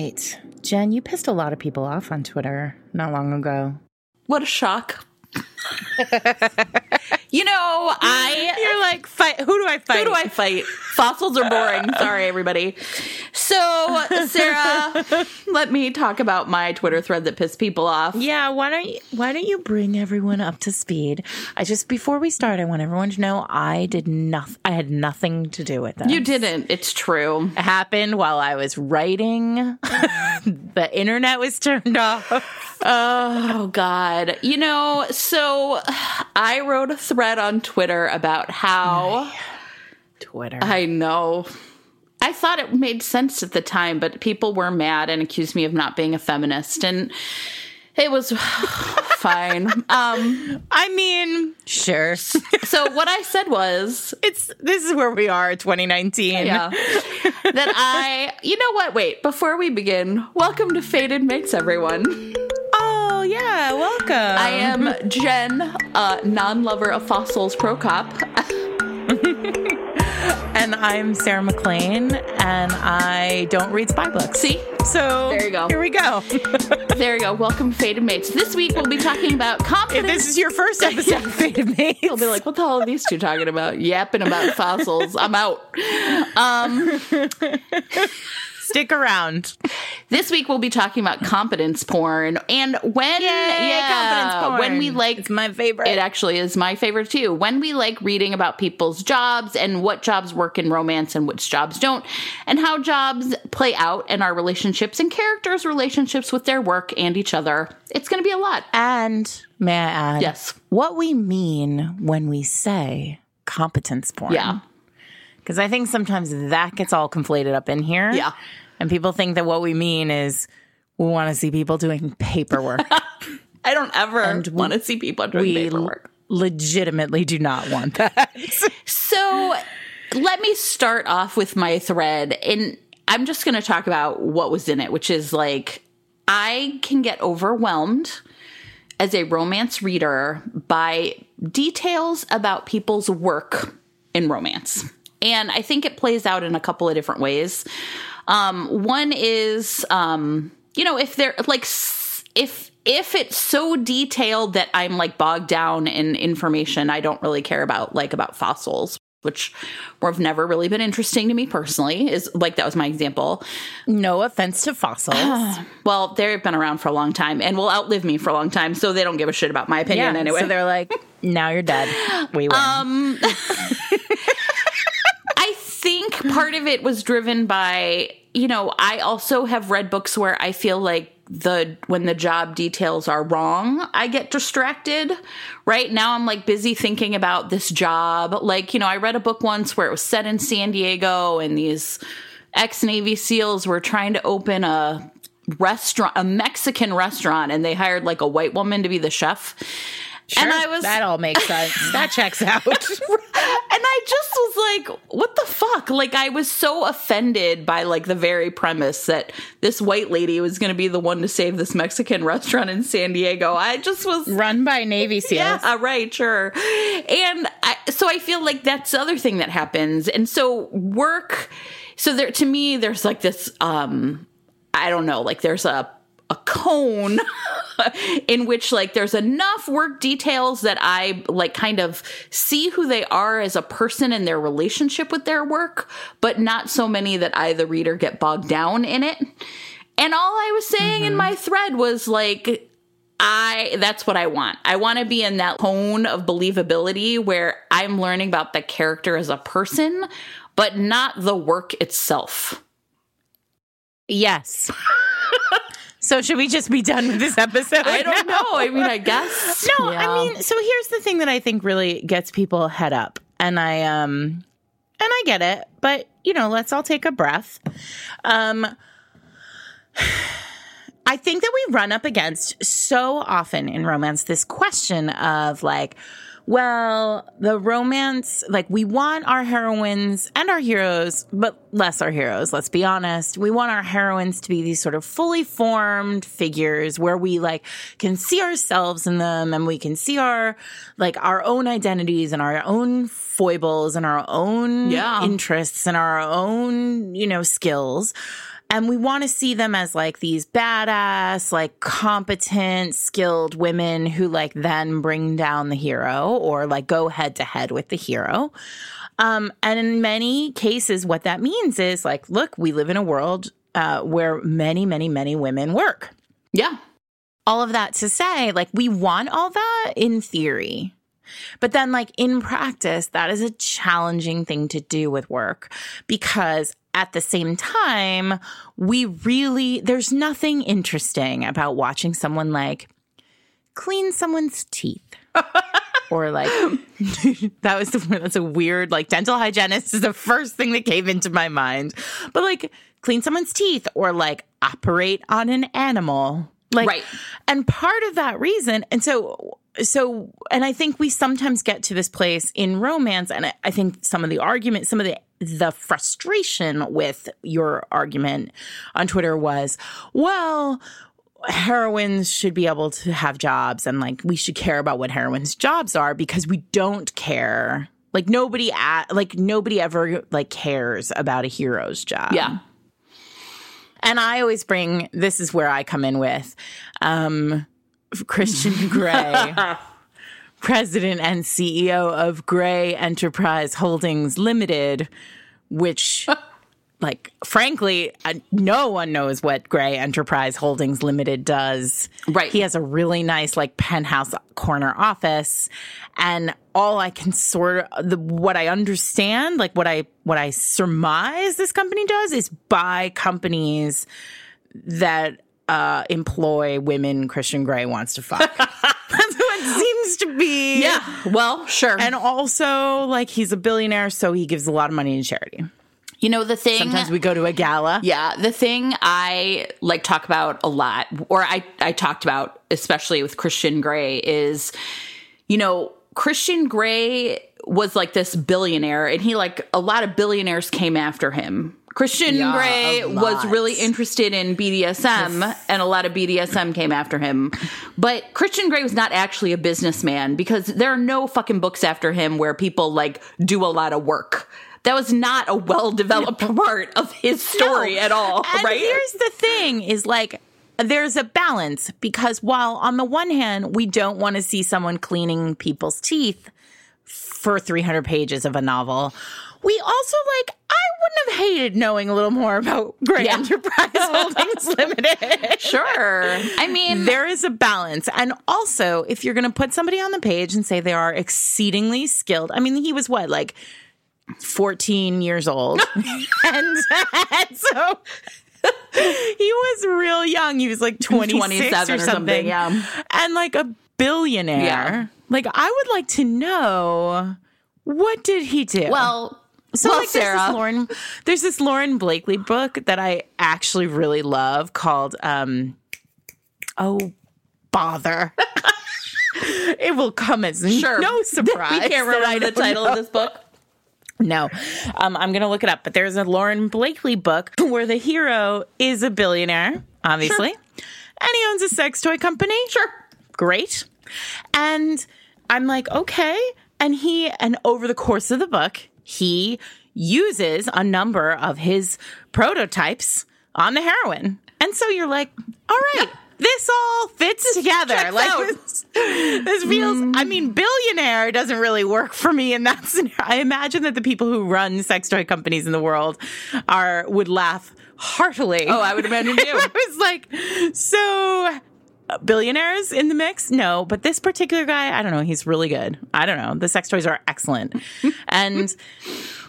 right. Jen, you pissed a lot of people off on Twitter not long ago. What a shock. you know, I You're like, fight. Who do I fight? who do I fight? Fossils are boring. Sorry, everybody. So, Sarah, let me talk about my Twitter thread that pissed people off. Yeah, why don't you, why don't you bring everyone up to speed? I just before we start, I want everyone to know I did nothing. I had nothing to do with that. You didn't. It's true. It happened while I was writing. the internet was turned off. Oh God. You know, so I wrote a thread on Twitter about how Twitter. I know. I thought it made sense at the time, but people were mad and accused me of not being a feminist and it was fine. Um I mean, sure. so what I said was It's this is where we are, 2019. yeah. that I, you know what? Wait, before we begin, welcome to Fated Mates, everyone. Oh yeah, welcome. I am Jen, uh, non lover of fossils pro cop. and I'm Sarah MacLean, and I don't read spy books. See? So There you go. Here we go. There you go. Welcome Fated Mates. This week we'll be talking about if confidence. this is your first episode of Fated Mates, They'll be like, what the hell are these two talking about? Yapping about fossils. I'm out. Um, stick around. this week we'll be talking about competence porn and when uh, competence porn. when we like it's my favorite. It actually is my favorite too. When we like reading about people's jobs and what jobs work in romance and which jobs don't, and how jobs play out in our relationships and characters' relationships with their work and each other. It's going to be a lot. and may I add, Yes. what we mean when we say competence porn. Yeah. Because I think sometimes that gets all conflated up in here. Yeah. And people think that what we mean is we want to see people doing paperwork. I don't ever want to see people doing we paperwork. legitimately do not want that. So let me start off with my thread. And I'm just going to talk about what was in it, which is like, I can get overwhelmed as a romance reader by details about people's work in romance. And I think it plays out in a couple of different ways. Um, one is, um, you know, if they're like, if if it's so detailed that I'm like bogged down in information I don't really care about, like about fossils, which have never really been interesting to me personally, is like that was my example. no offense to fossils. Well, they've been around for a long time and will outlive me for a long time, so they don't give a shit about my opinion anyway. So they're like, now you're dead. We win. Um, think part of it was driven by, you know, I also have read books where I feel like the when the job details are wrong, I get distracted. Right now I'm like busy thinking about this job. Like, you know, I read a book once where it was set in San Diego and these ex-Navy SEALs were trying to open a restaurant, a Mexican restaurant, and they hired like a white woman to be the chef. And I was that all makes sense. that checks out. and I just was like, what the fuck? Like, I was so offended by like the very premise that this white lady was going to be the one to save this Mexican restaurant in San Diego. I just was. Run by Navy SEALs. Yeah, right, sure. And I, so I feel like that's the other thing that happens. And so work, so there, to me, there's like this, um, I don't know, like there's a, a cone in which like there's enough work details that I like kind of see who they are as a person and their relationship with their work, but not so many that I, the reader, get bogged down in it. And all I was saying in mm-hmm. my thread was like, I that's what I want. I want to be in that cone of believability where I'm learning about the character as a person, but not the work itself. Yes. So should we just be done with this episode? I don't now? know. I mean, I guess. No, Yeah. I mean, so here's the thing that I think really gets people head up. And I um and I get it, but you know, let's all take a breath. Um I think that we run up against so often in romance this question of like, well, the romance, like we want our heroines and our heroes, but less our heroes, let's be honest. We want our heroines to be these sort of fully formed figures where we like can see ourselves in them and we can see our like our own identities and our own foibles and our own Yeah. interests and our own, you know, skills. And we want to see them as like these badass, like competent, skilled women who like then bring down the hero or like go head to head with the hero. Um, and in many cases, what that means is like, look, we live in a world uh, where many, many, many women work. Yeah. All of that to say, like, we want all that in theory. But then, like, in practice, that is a challenging thing to do with work because at the same time, we really, there's nothing interesting about watching someone like clean someone's teeth. or like that was the that's a weird like dental hygienist is the first thing that came into my mind. But like clean someone's teeth or like operate on an animal. Like Right. and part of that reason and so so and I think we sometimes get to this place in romance and I, I think some of the argument some of the the frustration with your argument on Twitter was, well, heroines should be able to have jobs and like we should care about what heroines' jobs are because we don't care. Like nobody at like nobody ever like cares about a hero's job. Yeah. And I always bring this is where I come in with um Christian Grey, president and CEO of Grey Enterprise Holdings Limited, which like frankly uh, no one knows what Grey Enterprise Holdings Limited does. Right. He has a really nice like penthouse corner office and all I can sort of the what I understand, like what I what I surmise this company does is buy companies that uh, employ women Christian Grey wants to fuck. That's what seems to be. Yeah. Well, sure. And also, like, he's a billionaire, so he gives a lot of money to charity. you know the thing Sometimes we go to a gala. Yeah, the thing I like talk about a lot, or I, I talked about, especially with Christian Grey, is, you know, Christian Grey was like this billionaire, and he like a lot of billionaires came after him. Christian Yeah, Grey was really interested in BDSM, and a lot of BDSM came after him. But Christian Grey was not actually a businessman because there are no fucking books after him where people like do a lot of work. That was not a well developed part of his story No. at all, And right? here's the thing is like there's a balance because while on the one hand we don't want to see someone cleaning people's teeth for 300 pages of a novel, we also like I wouldn't have hated knowing a little more about Grey Yeah. Enterprise Holdings Limited. Sure. I mean, There is a balance. And also, if you're going to put somebody on the page and say they are exceedingly skilled, I mean, he was what, like 14 years old? and, and so he was real young. He was like 26 27 or or something. something, yeah. And like a billionaire. Yeah. Like, I would like to know what did he do? well, So well, like there's Sarah. this Lauren there's this Lauren Blakely book that I actually really love called um Oh Bother. it will come as Sure. no surprise. we can't remember the title know. of this book. No. Um, I'm going to look it up, but there's a Lauren Blakely book where the hero is a billionaire, obviously, and he owns a sex toy company. Sure. Great. And I'm like, okay. And he, and over the course of the book, he uses a number of his prototypes on the heroine. And so you're like, all right. This all fits together. checks Like this, this feels. Mm. I mean, billionaire doesn't really work for me in that scenario. I imagine that the people who run sex toy companies in the world are would laugh heartily. Oh, I would imagine too. I was like, so billionaires in the mix? No, but this particular guy, I don't know. He's really good. I don't know. The sex toys are excellent. and,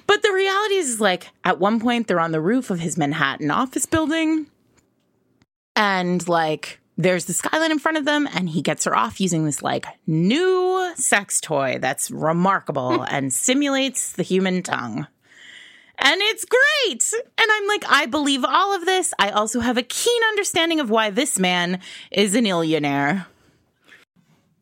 but the reality is, like, at one point, they're on the roof of his Manhattan office building. And, like, there's the skyline in front of them, and he gets her off using this, like, new sex toy that's remarkable and simulates the human tongue and it's great. And I'm like, I believe all of this. I also have a keen understanding of why this man is an illionaire.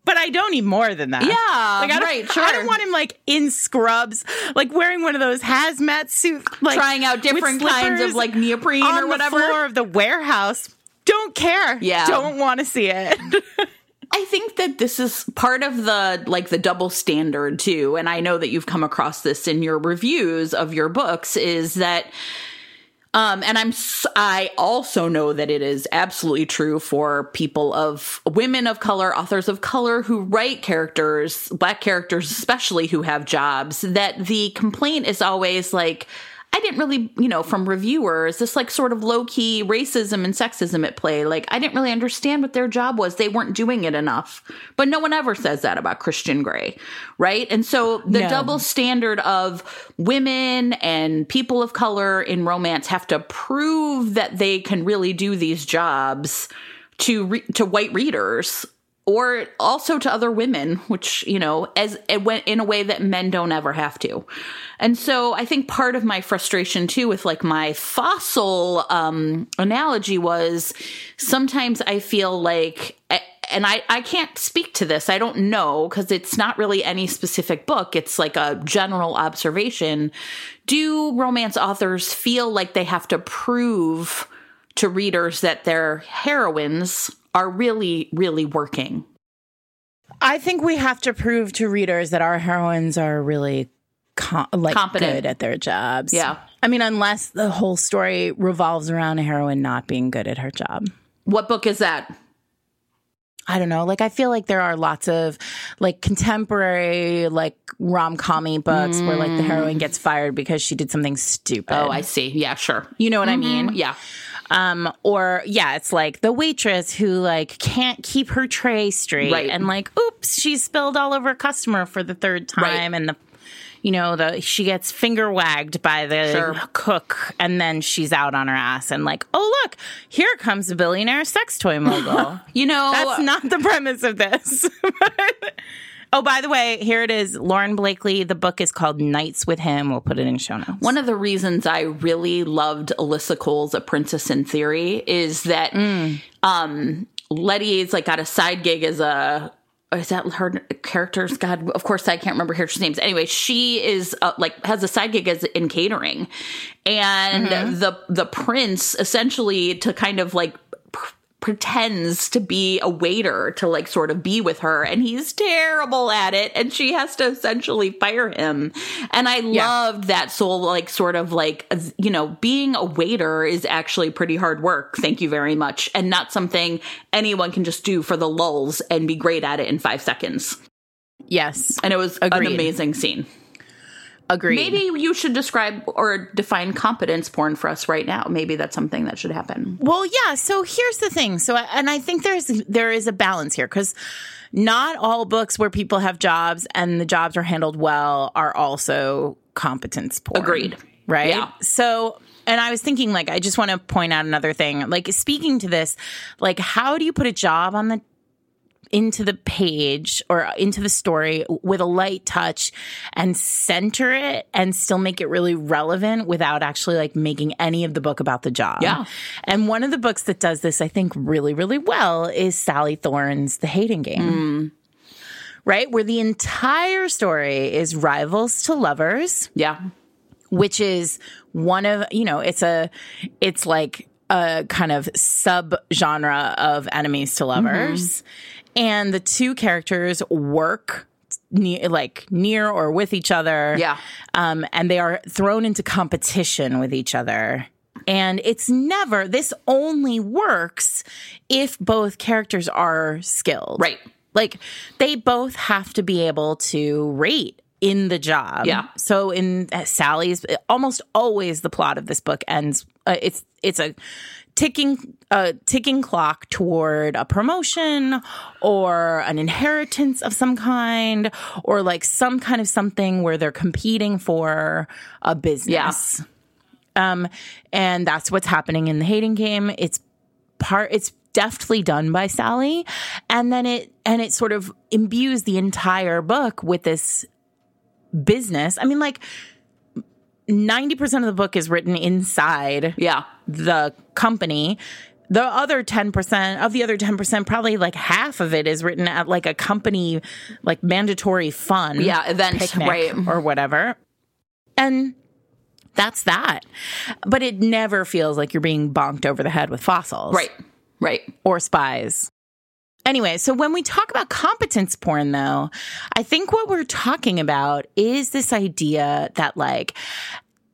But I don't need more than that. Yeah, like, I don't, I don't want him like in scrubs, like wearing one of those hazmat suits, like Trying out different kinds of like neoprene or whatever. floor of the warehouse. Don't care. Yeah. don't want to see it. I think that this is part of the like the double standard too, and I know that you've come across this in your reviews of your books is that Um, and I'm I also know that it is absolutely true for people of women of color, authors of color who write characters, black characters especially who have jobs, that the complaint is always like I didn't really, you know, from reviewers, this like sort of low key racism and sexism at play. Like, I didn't really understand what their job was. They weren't doing it enough. But no one ever says that about Christian Grey, right? And so the No. double standard of women and people of color in romance have to prove that they can really do these jobs to re- to white readers or also to other women which you know as it went in a way that men don't ever have to and so i think part of my frustration too with like my fossil um analogy was sometimes i feel like and I, I can't speak to this. I don't know because it's not really any specific book. It's like a general observation. Do romance authors feel like they have to prove to readers that their heroines are really, really working? I think we have to prove to readers that our heroines are really com- like Competent. good at their jobs. Yeah. I mean, unless the whole story revolves around a heroine not being good at her job. What book is that? I don't know. Like, I feel like there are lots of like contemporary, like rom commy books where like the mm. heroine gets fired because she did something stupid. Oh, I see. Yeah, sure. you know what I mm-hmm. mean? Yeah. Um, or yeah, it's like the waitress who like can't keep her tray straight Right. and like, oops, she spilled all over a customer for the third time and the you know, the she gets finger wagged by the Sure. cook and then she's out on her ass and like, oh look, here comes a billionaire sex toy mogul. You know, That's not the premise of this. oh, by the way, here it is. Lauren Blakely. The book is called Nights with Him. We'll put it in show notes. One of the reasons I really loved Alyssa Cole's A Princess in Theory is that um, Ledi's like got a side gig as a is that her character's God? Of course, I can't remember her names. Anyway, she is uh, like has a side gig as in catering, and the the prince essentially to kind of like pretends to be a waiter to like sort of be with her and he's terrible at it and she has to essentially fire him. And i loved that soul like sort of like you know being a waiter is actually pretty hard work. Thank you very much. And not something anyone can just do for the lulls and be great at it in five seconds. Yes. and it was an amazing scene Agreed. maybe you should describe or define competence porn for us right now maybe that's something that should happen Well, yeah. So here's the thing. So, and I think there's there is a balance here because not all books where people have jobs and the jobs are handled well are also competence porn. Agreed. Right. Yeah. So, and I was thinking, like, I just want to point out another thing. Like, speaking to this, like, how do you put a job on the into the page or into the story with a light touch and center it and still make it really relevant without actually like making any of the book about the job. Yeah. And one of the books that does this, I think, really, really well is Sally Thorne's The Hating Game. Hmm. Right? Where the entire story is rivals to lovers yeah which is one of you know it's a it's like a kind of sub genre of enemies to lovers mm-hmm. And the two characters work near like near or with each other Yeah. um and they are thrown into competition with each other and it's never this only works if both characters are skilled right like they both have to be able to rate in the job. Yeah. So in uh, Sally's, almost always the plot of this book ends. Uh, it's it's a ticking a ticking clock toward a promotion or an inheritance of some kind or like some kind of something where they're competing for a business. Um, and that's what's happening in the hating game. It's part it's deftly done by Sally and then it and it sort of imbues the entire book with this business. I mean like 90% of the book is written inside yeah the company. The other 10% of the other 10%, probably like half of it is written at like a company, like mandatory fun. Yeah, event, right. Or whatever. And that's that. But it never feels like you're being bonked over the head with fossils. right right Or spies. Anyway, so when we talk about competence porn, though, I think what we're talking about is this idea that, like,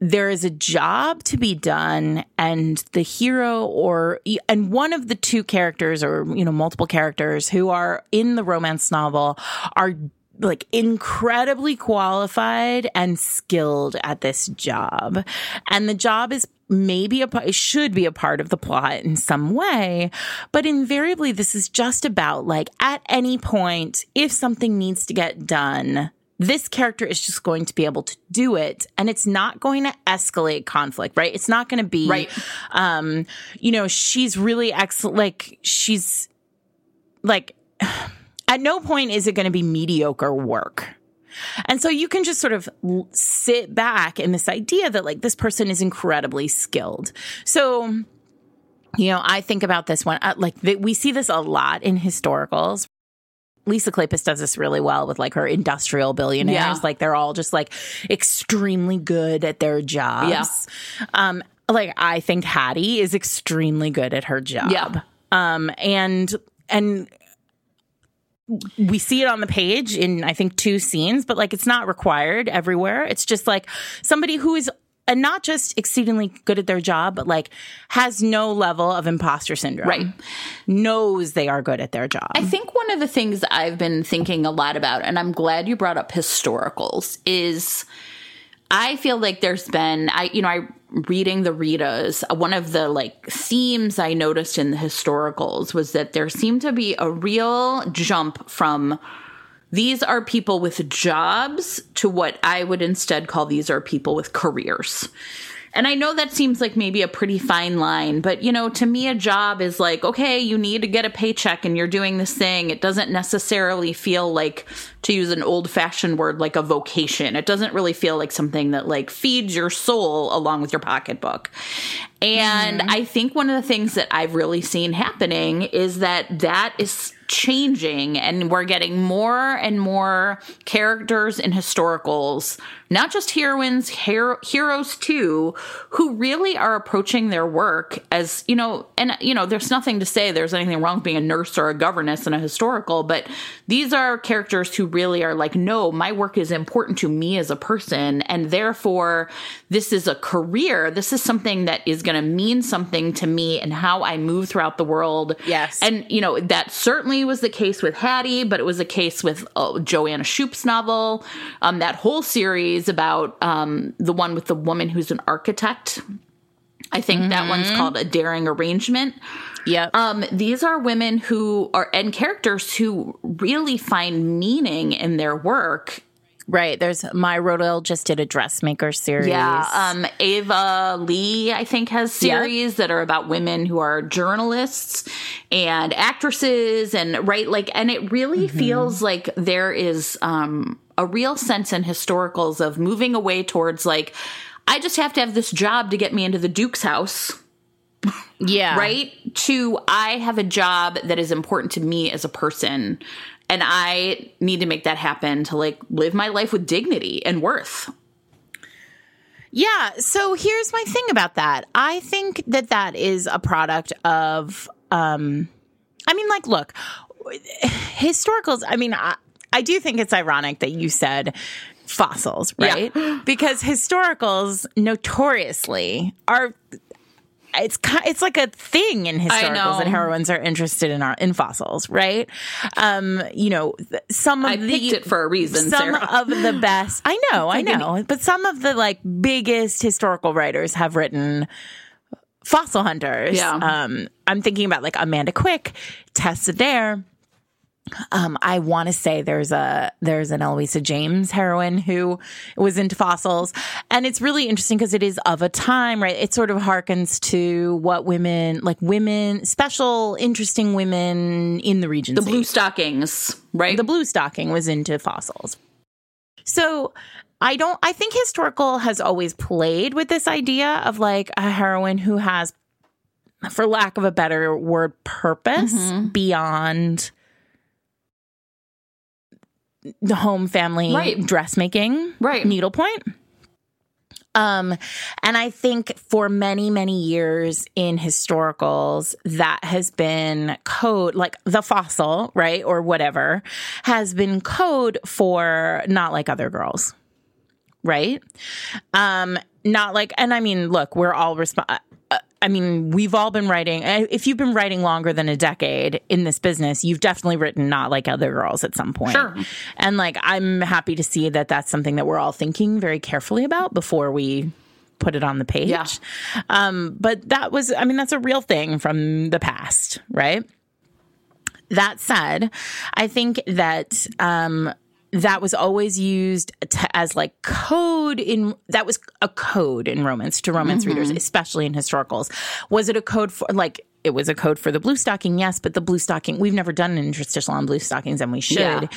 there is a job to be done and the hero or and one of the two characters or you know multiple characters who are in the romance novel are like incredibly qualified and skilled at this job. And the job is maybe a it should be a part of the plot in some way but invariably this is just about like at any point if something needs to get done this character is just going to be able to do it and it's not going to escalate conflict right it's not going to be Right. um you know she's really excellent like she's like at no point is it going to be mediocre work and so you can just sort of sit back in this idea that like this person is incredibly skilled so you know i think about this one uh, like we see this a lot in historicals Lisa Kleypas does this really well with like her industrial billionaires. Yeah. Like they're all just like extremely good at their jobs. Um, like I think Hattie is extremely good at her job. Yeah. Um, and and we see it on the page in I think two scenes, but like it's not required everywhere. It's just like somebody who is and not just exceedingly good at their job, but like has no level of imposter syndrome. Right. Knows they are good at their job. I think one of the things I've been thinking a lot about, and I'm glad you brought up historicals, is I feel like there's been I you know I reading the Ritas one of the like themes I noticed in the historicals was that there seemed to be a real jump from these are people with jobs to what I would instead call these are people with careers. And I know that seems like maybe a pretty fine line, but you know, to me, a job is like, okay, you need to get a paycheck and you're doing this thing. It doesn't necessarily feel like, to use an old fashioned word, like a vocation. It doesn't really feel like something that like feeds your soul along with your pocketbook. And mm-hmm. I think one of the things that I've really seen happening is that that is changing and we're getting more and more characters in historicals not just heroines hero- heroes too who really are approaching their work as you know and you know there's nothing to say there's anything wrong with being a nurse or a governess in a historical but these are characters who really are like no my work is important to me as a person and therefore this is a career this is something that is going to mean something to me and how i move throughout the world Yes. and you know that certainly was the case with Hattie, but it was a case with uh, Joanna Shupe's novel, um, that whole series about um, the one with the woman who's an architect. I think that one's called a daring arrangement. Yep. Um, these are women who are and characters who really find meaning in their work right. There's my Rodell just did a dressmaker series. Yeah, um, Ava Lee, I think, has Yeah. series that are about women who are journalists and actresses, and right, like, and it really feels like there is um, a real sense in historicals of moving away towards like, I just have to have this job to get me into the Duke's house yeah. right? To I have a job that is important to me as a person and I need to make that happen to like live my life with dignity and worth. Yeah. So here's my thing about that. I think that that is a product of, um, I mean, like, look, historicals. I mean, I, I do think it's ironic that you said fossils, right? Because historicals notoriously are. It's it's like a thing in historicals that heroines are interested in our in fossils, right? Um, you know, some of I the picked it for a reason, some Sarah. of the best. I know, I know, but some of the like biggest historical writers have written fossil hunters. Yeah. Um, I'm thinking about like Amanda Quick, Tessa Dare. Um, I want to say there's a there's an Eloisa James heroine who was into fossils, and it's really interesting because it is of a time, right? It sort of harkens to what women like women, special, interesting women in the region, the blue stockings, right? The blue stocking was into fossils. So I don't, I think historical has always played with this idea of like a heroine who has, for lack of a better word, purpose beyond the home family Right. dressmaking Right. needlepoint. Um, and I think for many, many years in historicals, that has been code, like the fossil, right? Or whatever, has been code for not like other girls, right? Um, not like, and I mean, look, we're all resp- I mean, we've all been writing. If you've been writing longer than a decade in this business, you've definitely written not like other girls at some point. Sure. And like, I'm happy to see that that's something that we're all thinking very carefully about before we put it on the page. Yeah. Um, but that was, I mean, that's a real thing from the past, right? That said, I think that um, that was always used to, as like code in that was a code in romance to romance readers, especially in historicals. Was it a code for like? It was a code for the blue stocking, yes, but the blue stocking, we've never done an interstitial on blue stockings and we should. Yeah.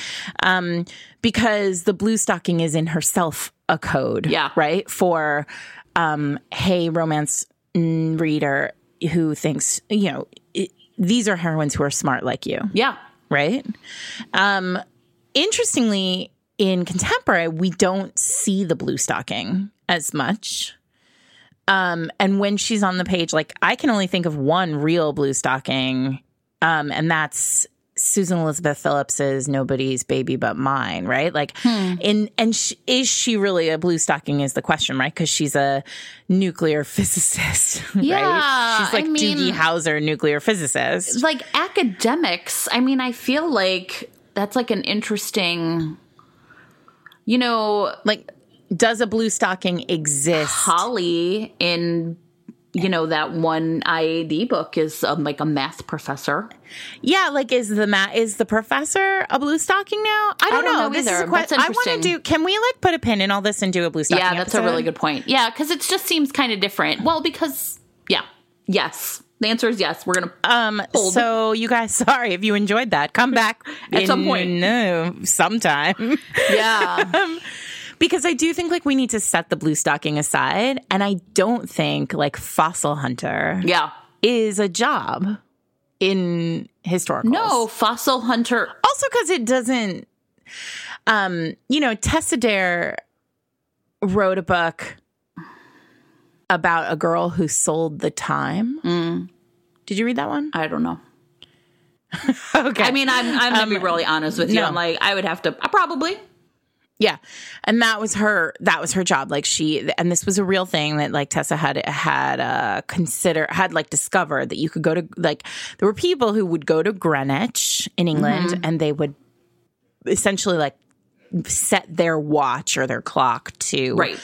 Um, because the blue stocking is in herself a code. Yeah. Right? For, um, hey, romance reader who thinks, you know, it, these are heroines who are smart like you Yeah. right? Um, interestingly, in contemporary, we don't see the blue stocking as much. Um, and when she's on the page, like I can only think of one real blue stocking, um, and that's Susan Elizabeth Phillips's "Nobody's Baby But Mine," right? Like, in and sh- is she really a blue stocking? Is the question, right? Because she's a nuclear physicist, Yeah, right? She's like I mean- Doogie Howser, nuclear physicist. Like academics, I mean, I feel like that's like an interesting, you know, Like, does a blue stocking exist? Holly in you know that one IAD book is um, like a math professor. Yeah, like is the ma- is the professor a blue stocking now? I don't, don't know. know This is either. a que- That's I want to do. Can we like put a pin in all this and do a blue stocking? Yeah, that's a really good point. Yeah, because it just seems kind of different. Well, because yeah, yes, the answer is yes. We're gonna Um, Hold. so you guys, sorry if you enjoyed that. Come back At some point. no, sometime. yeah. because I do think like we need to set the blue stocking aside, and I don't think like fossil hunter yeah. is a job in historical. No, fossil hunter. also because it doesn't um you know tessa dare wrote a book about a girl who sold the time Mm. did you read that one I don't know. okay I mean, I'm I'm gonna be really honest with you. no. I'm like, I would have to. I probably. yeah and that was her that was her job like she and this was a real thing that like tessa had had uh consider had like discovered that you could go to like there were people who would go to greenwich in england and they would essentially like set their watch or their clock to Right.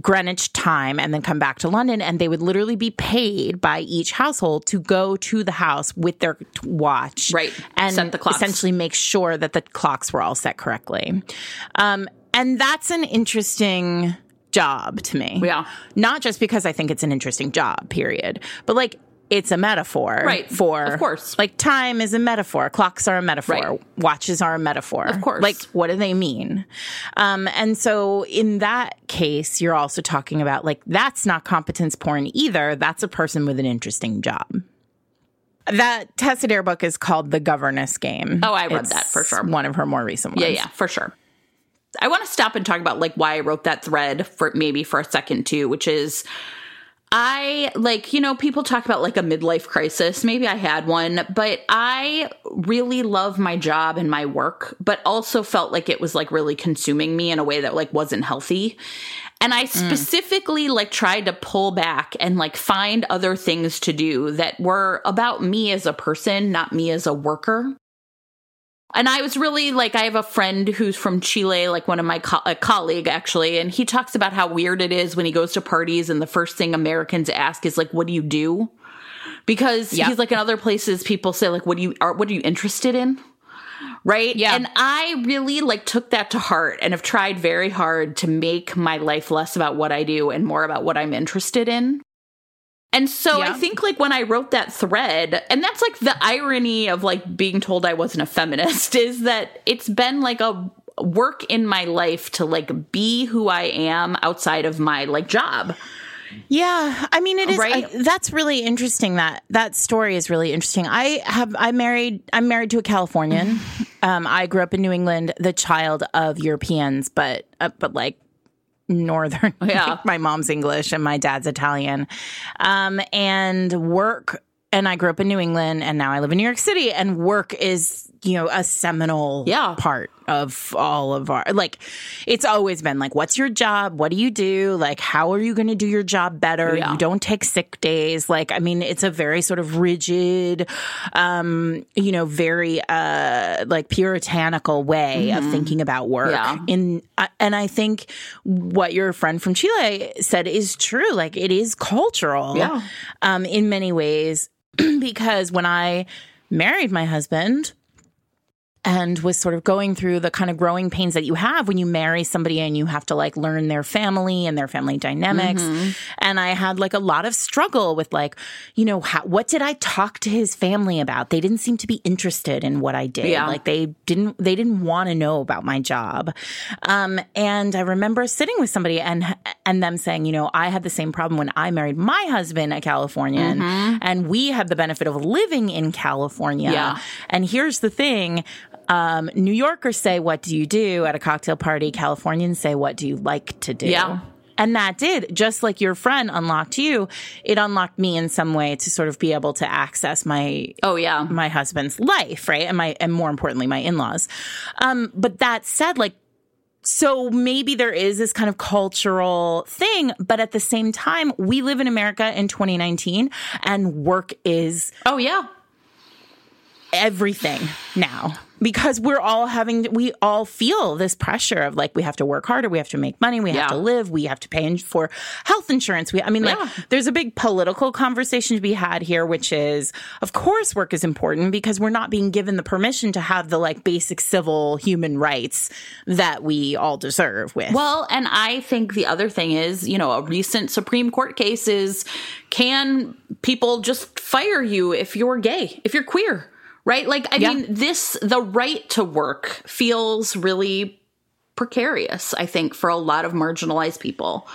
Greenwich time and then come back to London. And they would literally be paid by each household to go to the house with their watch. Right. And Set the clocks. essentially make sure that the clocks were all set correctly. Um, and that's an interesting job to me. Yeah. Not just because I think it's an interesting job, period, but like it's a metaphor. Right. For, Of course. Like time is a metaphor. Clocks are a metaphor. Right. Watches are a metaphor. Of course. Like, what do they mean? Um, and so in that case, you're also talking about like that's not competence porn either. That's a person with an interesting job. That Tessa Dare book is called The Governess Game. Oh, I read that for sure. One of her more recent ones. Yeah, yeah, for sure. I want to stop and talk about like why I wrote that thread for maybe for a second too, which is I like, you know, people talk about like a midlife crisis. Maybe I had one, but I really love my job and my work, but also felt like it was like really consuming me in a way that like wasn't healthy. And I mm. specifically like tried to pull back and like find other things to do that were about me as a person, not me as a worker. And I was really like, I have a friend who's from Chile, like one of my co- a colleague actually, and he talks about how weird it is when he goes to parties and the first thing Americans ask is like, "What do you do?" Because he's like in other places, people say like, "What do you are? What are you interested in?" Right? Yeah. And I really like took that to heart and have tried very hard to make my life less about what I do and more about what I'm interested in. And so I think like when I wrote that thread, and that's like the irony of like being told I wasn't a feminist is that it's been like a work in my life to like be who I am outside of my like job. Yeah, I mean it is. Right? I- that's really interesting. That that story is really interesting. I have I married. I'm married to a Californian. um, I grew up in New England, the child of Europeans, but uh, but like northern. Yeah. my mom's English and my dad's Italian. Um, and work. And I grew up in New England, and now I live in New York City. And work is you know, a seminal Yeah. part of all of our like it's always been like what's your job what do you do like how are you going to do your job better Yeah. you don't take sick days like i mean it's a very sort of rigid um you know very uh like puritanical way of thinking about work Mm-hmm. Yeah. in uh, and i think what your friend from chile said is true like it is cultural Yeah. um in many ways because when i married my husband and was sort of going through the kind of growing pains that you have when you marry somebody and you have to like learn their family and their family dynamics. Mm-hmm. And I had like a lot of struggle with like, you know, how, what did I talk to his family about? They didn't seem to be interested in what I did. Yeah. Like they didn't, they didn't want to know about my job. Um, and I remember sitting with somebody and, and them saying, you know, I had the same problem when I married my husband, a Californian, and we have the benefit of living in California. Mm-hmm. Yeah. And here's the thing. Um, New Yorkers say, What do you do at a cocktail party? Californians say, What do you like to do? Yeah. And that did, just like your friend unlocked you, it unlocked me in some way to sort of be able to access my Oh yeah. my husband's life, right? And my and more importantly, my in-laws. Um, but that said, like so maybe there is this kind of cultural thing, but at the same time, we live in America in 2019 and work is Oh yeah. everything now because we're all having we all feel this pressure of like we have to work harder we have to make money we have to live we have to pay in- for health insurance. We i mean Yeah. like there's a big political conversation to be had here which is of course work is important because we're not being given the permission to have the like basic civil human rights that we all deserve with. Well, and I think the other thing is, you know, a recent Supreme Court case is can people just fire you if you're gay, if you're queer, right? Like, I Yeah. mean, this, the right to work feels really precarious, I think, for a lot of marginalized people.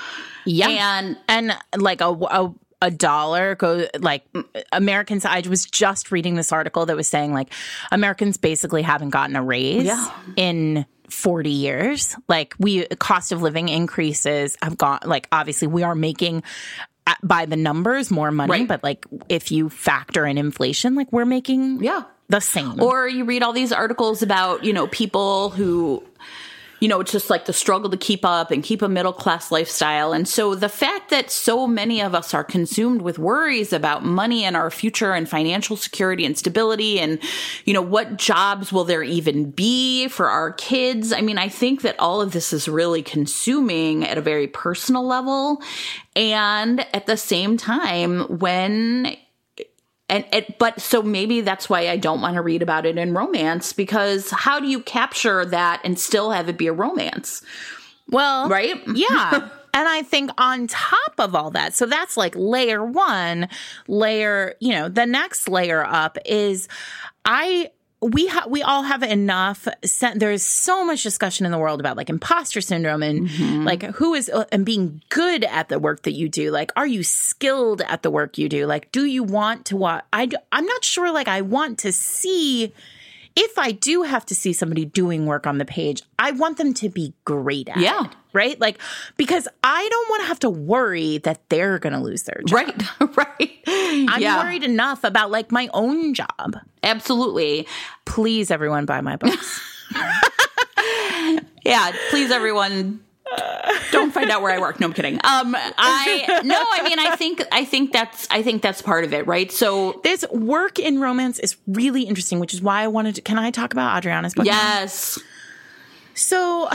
yeah And and like a, a a dollar go like Americans. I was just reading this article that was saying like Americans basically haven't gotten a raise Yeah. in 40 years. Like we cost of living increases have gone like obviously we are making uh, by the numbers more money, Right. but like if you factor in inflation, like we're making yeah. The same. Or you read all these articles about, you know, people who, you know, it's just like the struggle to keep up and keep a middle class lifestyle. And so the fact that so many of us are consumed with worries about money and our future and financial security and stability and, you know, what jobs will there even be for our kids? I mean, I think that all of this is really consuming at a very personal level. And at the same time, when and it, but so maybe that's why I don't want to read about it in romance because how do you capture that and still have it be a romance? Well, Right? Yeah. And I think on top of all that, so that's like layer one, layer, you know, the next layer up is I we ha- we all have enough sen- there's so much discussion in the world about like imposter syndrome and like who is uh, and being good at the work that you do like are you skilled at the work you do like do you want to I d- I'm not sure like I want to see if I do have to see somebody doing work on the page, I want them to be great at Yeah. it. Right? Like, because I don't want to have to worry that they're going to lose their job. Right. right. I'm yeah. worried enough about like my own job. Absolutely. Please, everyone, buy my books. Yeah. Please, everyone. Don't find out where I work. No, I'm kidding. Um, I no, I mean, I think, I think that's, I think that's part of it, right? So, this work in romance is really interesting, which is why I wanted to. Can I talk about Adriana's book? now? yes, So,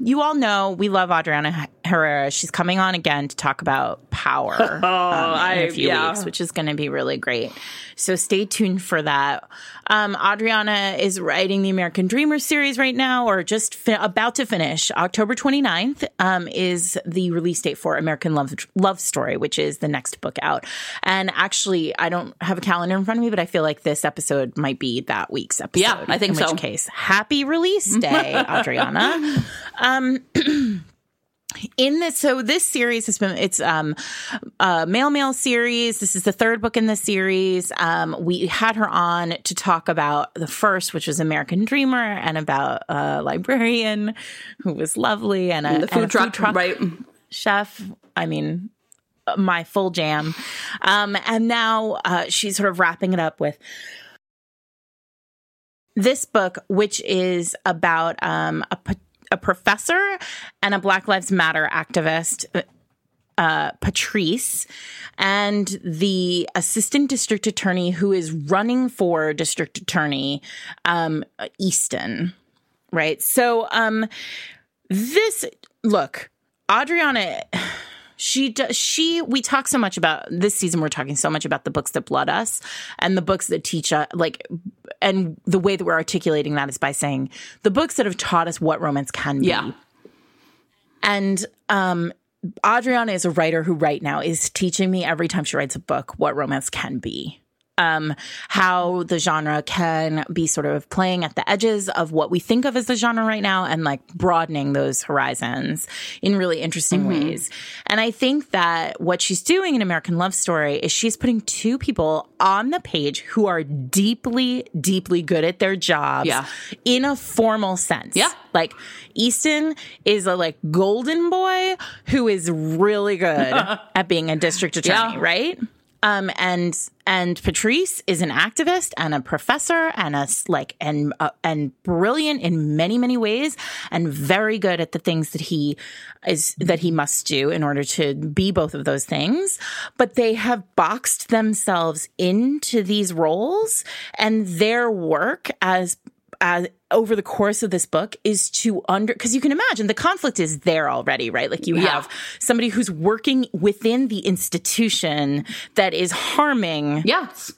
you all know we love Adriana Herrera. She's coming on again to talk about power um, in I- a few yeah. weeks, which is going to be really great. So, stay tuned for that. Um, Adriana is writing the American Dreamer series right now, or just fi- about to finish. October 29th um, is the release date for American Love, Love Story, which is the next book out. And actually, I don't have a calendar in front of me, but I feel like this episode might be that week's episode. Yeah, I think in so. Which case, happy release day, Adriana. Um, in this so this series has been it's um a mail mail series. This is the third book in the series. Um we had her on to talk about the first which was american dreamer and about a librarian who was lovely and a, the and food a truck, right? chef. I mean my full jam. Um and now uh she's sort of wrapping it up with this book, which is about um, a, a professor and a Black Lives Matter activist, uh, Patrice, and the assistant district attorney who is running for district attorney, um, Easton. Right. So, um, this look, Adriana she does she we talk so much about this season we're talking so much about the books that blood us and the books that teach us like and the way that we're articulating that is by saying the books that have taught us what romance can be Yeah. and um Adriana is a writer who right now is teaching me every time she writes a book what romance can be. Um, how the genre can be sort of playing at the edges of what we think of as the genre right now and like broadening those horizons in really interesting ways. And I think that what she's doing in American Love Story is she's putting two people on the page who are deeply, deeply good at their jobs Yeah. in a formal sense. Yeah. Like Easton is a like golden boy who is really good at being a district attorney, Yeah. right? Um, and and Patrice is an activist and a professor and a like and uh, and brilliant in many many ways and very good at the things that he is that he must do in order to be both of those things. But they have boxed themselves into these roles, and their work as as over the course of this book is to under because you can imagine the conflict is there already right like you Yeah. have somebody who's working within the institution that is harming Yes.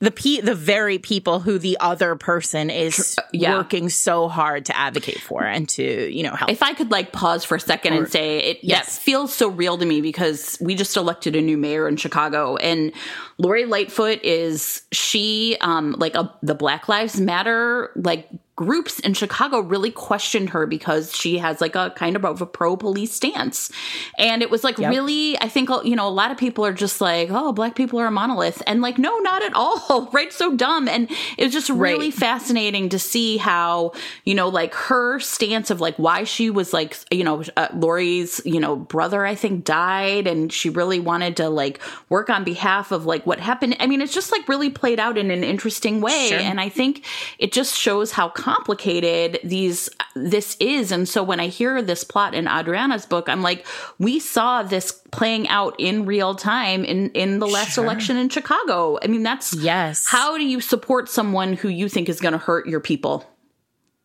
The pe- the very people who the other person is yeah. working so hard to advocate for and to you know help If I could like pause for a second and say it Yes. that feels so real to me because we just elected a new mayor in Chicago and Lori Lightfoot is she um like a the Black Lives Matter like groups in Chicago really questioned her because she has like a kind of a pro police stance. And it was like really I think you know a lot of people are just like oh black people are a monolith. And like no not at all. Right? So dumb. And it was just really Right. fascinating to see how you know like her stance of like why she was like you know uh, Lori's you know brother I think died. And she really wanted to like work on behalf of like what happened. I mean it's just like really played out in an interesting way. Sure. and I think it just shows how complicated these this is and so when I hear this plot in Adriana's book I'm like we saw this playing out in real time in in the last Sure. election in Chicago I mean that's Yes. how do you support someone who you think is going to hurt your people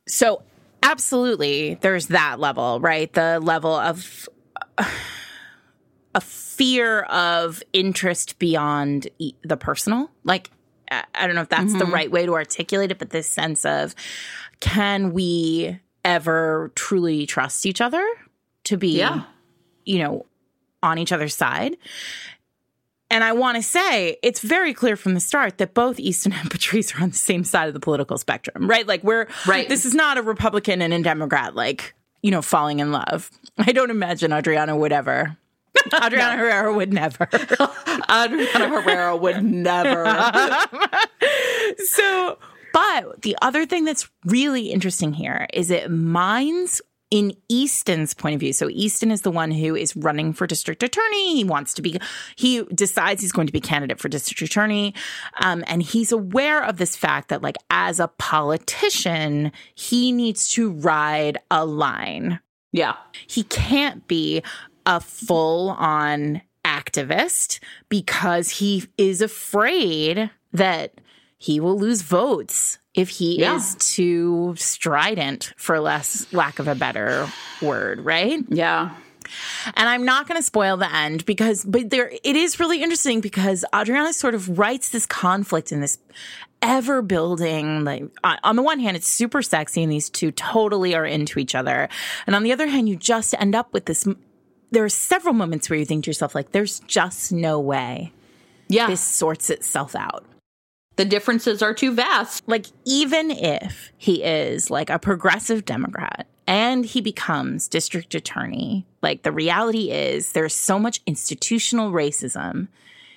So, absolutely, there's that level, right? The level of a fear of interest beyond the personal. Like, I don't know if that's the mm-hmm. right way to articulate it, but this sense of can we ever truly trust each other to be, Yeah. you know, on each other's side? And I want to say it's very clear from the start that both Easton and Patrice are on the same side of the political spectrum, right? Like we're Right. This is not a Republican and a Democrat, like you know, falling in love. I don't imagine Adriana would ever. Adriana Herrera would never. Adriana Herrera would never. so, but the other thing that's really interesting here is it mines in Easton's point of view. So Easton is the one who is running for district attorney. He wants to be, he decides he's going to be candidate for district attorney. Um, and he's aware of this fact that like as a politician, he needs to ride a line yeah. he can't be a full on activist because he is afraid that he will lose votes if he Yeah. is too strident for less lack of a better word right Yeah. and I'm not going to spoil the end because, but there, it is really interesting because Adriana sort of writes this conflict in this ever building, like, on on the one hand, it's super sexy and these two totally are into each other. And on the other hand, you just end up with this. There are several moments where you think to yourself, like, there's just no way Yeah. this sorts itself out. the differences are too vast. like even if he is like a progressive democrat and he becomes district attorney like the reality is there's so much institutional racism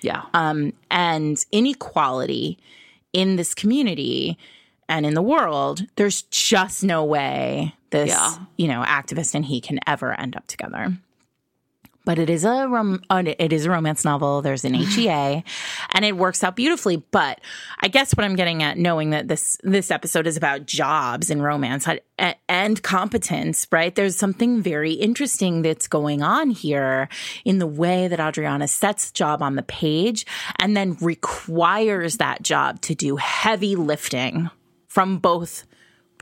Yeah. um, and inequality in this community and in the world there's just no way this Yeah. you know activist and he can ever end up together but it is a rom- uh, it is a romance novel. There's an HEA, and it works out beautifully. But I guess what I'm getting at, knowing that this this episode is about jobs and romance and competence, right? There's something very interesting that's going on here in the way that Adriana sets job on the page and then requires that job to do heavy lifting from both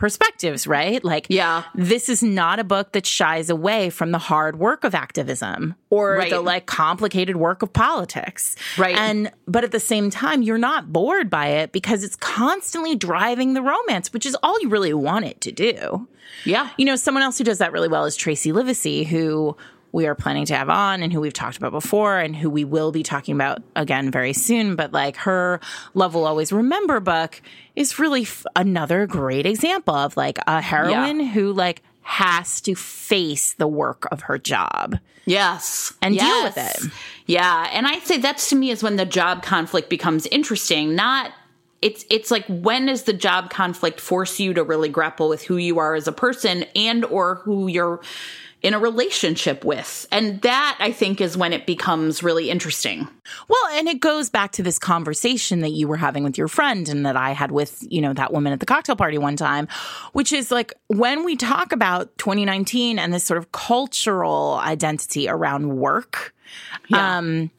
perspectives, right? Like, yeah, this is not a book that shies away from the hard work of activism or Right. the like complicated work of politics. Right. And, but at the same time, you're not bored by it because it's constantly driving the romance, which is all you really want it to do. Yeah. You know, someone else who does that really well is Tracey Livesay, who we are planning to have on and who we've talked about before and who we will be talking about again very soon. But like her Love Will Always Remember book is really f- another great example of like a heroine who like has to face the work of her job. Yes. And deal with it. Yeah. And I'd say that's to me is when the job conflict becomes interesting. Not it's it's like when does the job conflict force you to really grapple with who you are as a person and or who you're in a relationship with. And that I think is when it becomes really interesting. Well, and it goes back to this conversation that you were having with your friend and that I had with, you know, that woman at the cocktail party one time, which is like when we talk about 2019 and this sort of cultural identity around work, Yeah. um,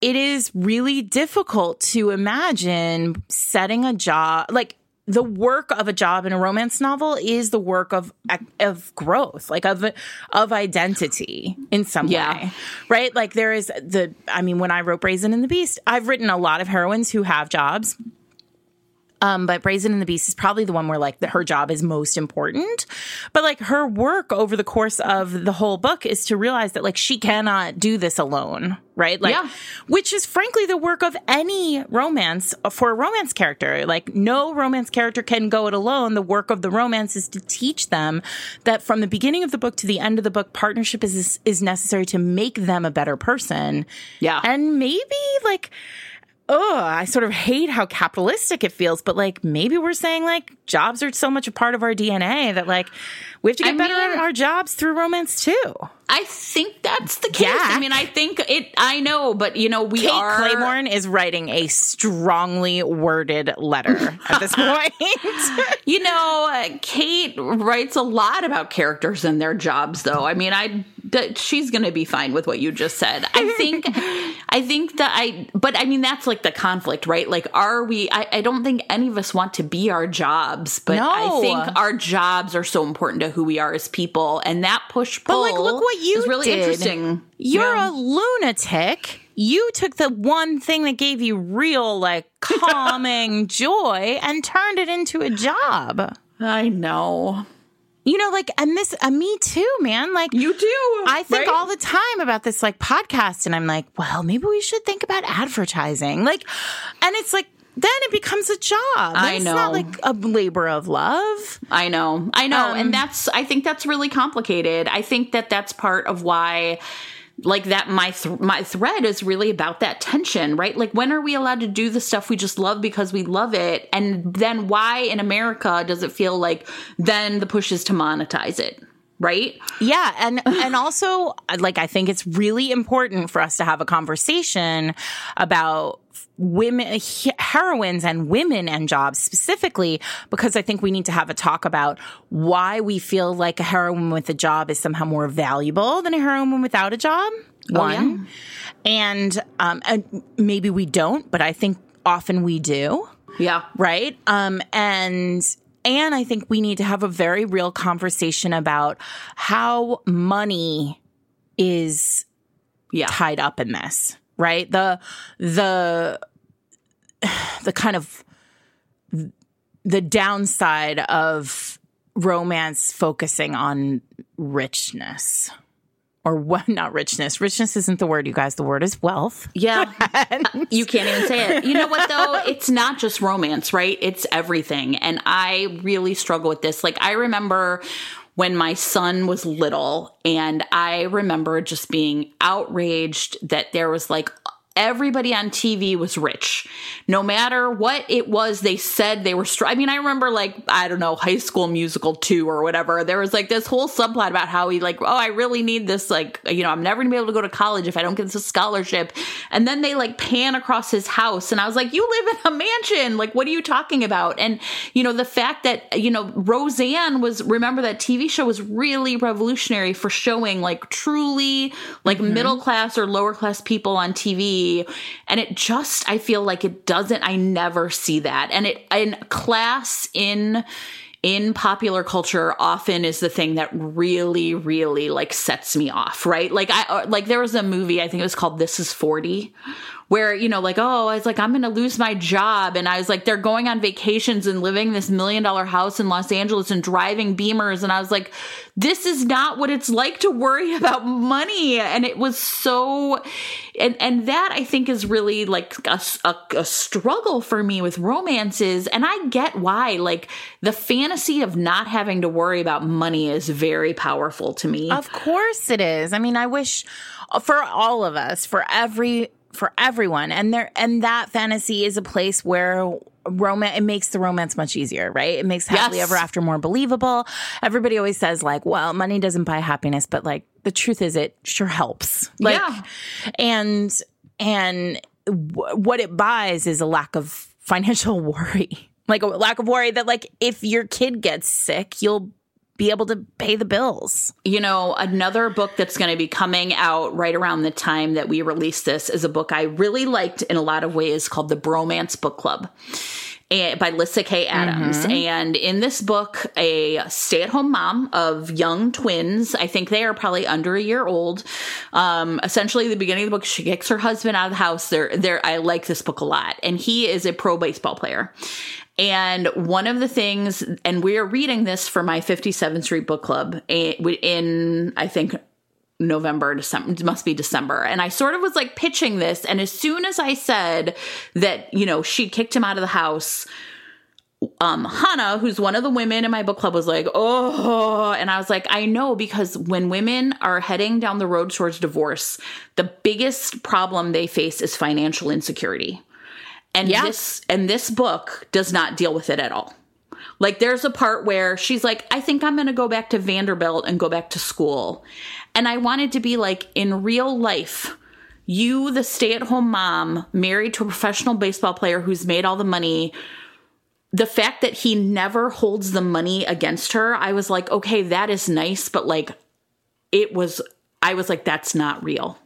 it is really difficult to imagine setting a job like the work of a job in a romance novel is the work of of growth like of of identity in some Yeah. way right like there is the i mean when i wrote brazen and the beast i've written a lot of heroines who have jobs um, but Brazen and the Beast is probably the one where like the, her job is most important. But like her work over the course of the whole book is to realize that like she cannot do this alone, right? Like, Yeah. which is frankly the work of any romance uh, for a romance character. Like no romance character can go it alone. The work of the romance is to teach them that from the beginning of the book to the end of the book, partnership is is necessary to make them a better person. Yeah. And maybe like oh, I sort of hate how capitalistic it feels, but like maybe we're saying like jobs are so much a part of our DNA that like we have to get I better mean- at our jobs through romance too. I think that's the case. Jack. I mean, I think it I know, but you know, we Kate are Clayborn is writing a strongly worded letter at this point. You know, uh, Kate writes a lot about characters and their jobs, though. I mean, I she's going to be fine with what you just said. I think, I think that I, but I mean, that's like the conflict, right? Like, are we? I, I don't think any of us want to be our jobs, but No. I think our jobs are so important to who we are as people, and that push pull. But like, look what you is really did. interesting. You're Yeah. a lunatic. You took the one thing that gave you real, like, calming joy and turned it into a job. I know You know, like, and this, uh, me too, man. Like, you do. I think right? all the time about this like podcast, and I'm like, well, maybe we should think about advertising. Like, and it's like, then it becomes a job. I It's know. not like a labor of love. I know. I know. Um, and that's I think that's really complicated. I think that that's part of why like that my th- my thread is really about that tension, right? Like when are we allowed to do the stuff we just love because we love it? And then why in America does it feel like then the push is to monetize it? Right? Yeah, and and also like I think it's really important for us to have a conversation about women heroines and women and jobs specifically because I think we need to have a talk about why we feel like a heroine with a job is somehow more valuable than a heroine without a job. One. And um and maybe we don't, but I think often we do Yeah. right? Um, and and I think we need to have a very real conversation about how money is Yeah. tied up in this, right? The the the kind of the downside of romance focusing on richness. Or what? Not richness. Richness isn't the word, you guys. The word is wealth. Yeah. you can't even say it. You know what though? It's not just romance, right? It's everything. And I really struggle with this. Like I remember when my son was little. And I remember just being outraged that there was like everybody on TV was rich. No matter what it was they said they were str- I mean, I remember like I don't know, High School Musical 2 or whatever. There was like this whole subplot about how he like, "Oh, I really need this like, you know, I'm never going to be able to go to college if I don't get this scholarship." And then they like pan across his house and I was like, "You live in a mansion. Like what are you talking about?" And you know, the fact that, you know, Roseanne was remember that TV show was really revolutionary for showing like truly like mm-hmm. middle class or lower class people on TV. And it just, I feel like it doesn't, I never see that. And it, in class in, in popular culture often is the thing that really really like sets me off right like i uh, like there was a movie i think it was called this is 40 where, you know, like, oh, I was like, I'm going to lose my job. And I was like, they're going on vacations and living this million dollar house in Los Angeles and driving Beamers. And I was like, this is not what it's like to worry about money. And it was so, and, and that I think is really like a, a, a struggle for me with romances. And I get why, like, the fantasy of not having to worry about money is very powerful to me. Of course it is. I mean, I wish for all of us, for every for everyone. And there and that fantasy is a place where romance it makes the romance much easier right? It makes happily yes. ever after more believable. Everybody always says like well money doesn't buy happiness but like the truth is it sure helps. Like yeah. and and w- what it buys is a lack of financial worry. Like a lack of worry that like if your kid gets sick you'll be able to pay the bills. You know, another book that's going to be coming out right around the time that we release this is a book I really liked in a lot of ways called The Bromance Book Club eh, by Lyssa Kay Adams. Mm-hmm. And in this book, a stay at home mom of young twins, I think they are probably under a year old. Um, essentially, the beginning of the book, she kicks her husband out of the house. They're, they're, I like this book a lot. And he is a pro baseball player. And one of the things, and we are reading this for my 57th Street Book Club in, I think, November, December, it must be December. And I sort of was like pitching this. And as soon as I said that, you know, she kicked him out of the house, um, Hannah, who's one of the women in my book club, was like, oh, and I was like, I know because when women are heading down the road towards divorce, the biggest problem they face is financial insecurity. And yeah. this and this book does not deal with it at all. Like there's a part where she's like, I think I'm going to go back to Vanderbilt and go back to school. And I wanted to be like in real life, you the stay-at-home mom married to a professional baseball player who's made all the money, the fact that he never holds the money against her, I was like, okay, that is nice, but like it was I was like that's not real.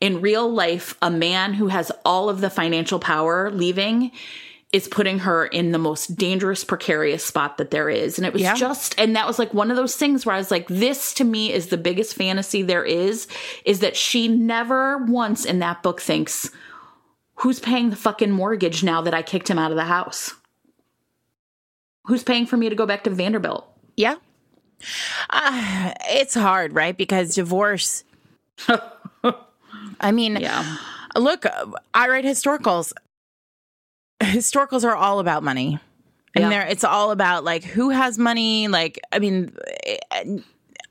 In real life, a man who has all of the financial power leaving is putting her in the most dangerous, precarious spot that there is. And it was yeah. just, and that was like one of those things where I was like, this to me is the biggest fantasy there is, is that she never once in that book thinks, who's paying the fucking mortgage now that I kicked him out of the house? Who's paying for me to go back to Vanderbilt? Yeah. Uh, it's hard, right? Because divorce I mean, yeah. look, I write historicals. Historicals are all about money. And yeah. there it's all about like who has money, like I mean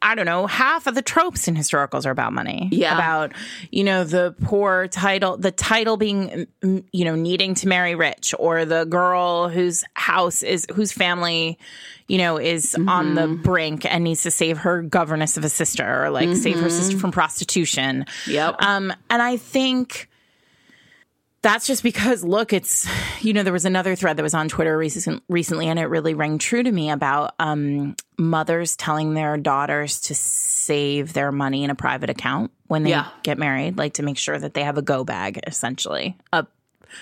I don't know, half of the tropes in historicals are about money. Yeah. About, you know, the poor title, the title being, you know, needing to marry rich, or the girl whose house is, whose family, you know, is mm-hmm. on the mm-hmm. brink and needs to save her governess of a sister or like mm-hmm. save her sister mm-hmm. from prostitution. Yep. Um, and I think that's just because look it's you know there was another thread that was on twitter recent, recently and it really rang true to me about um, mothers telling their daughters to save their money in a private account when they yeah. get married like to make sure that they have a go bag essentially a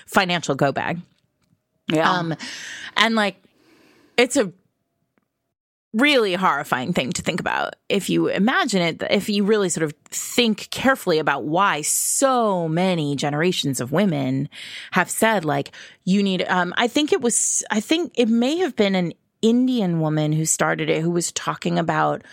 financial go bag yeah um, and like it's a really horrifying thing to think about if you imagine it if you really sort of think carefully about why so many generations of women have said like you need um i think it was i think it may have been an indian woman who started it who was talking about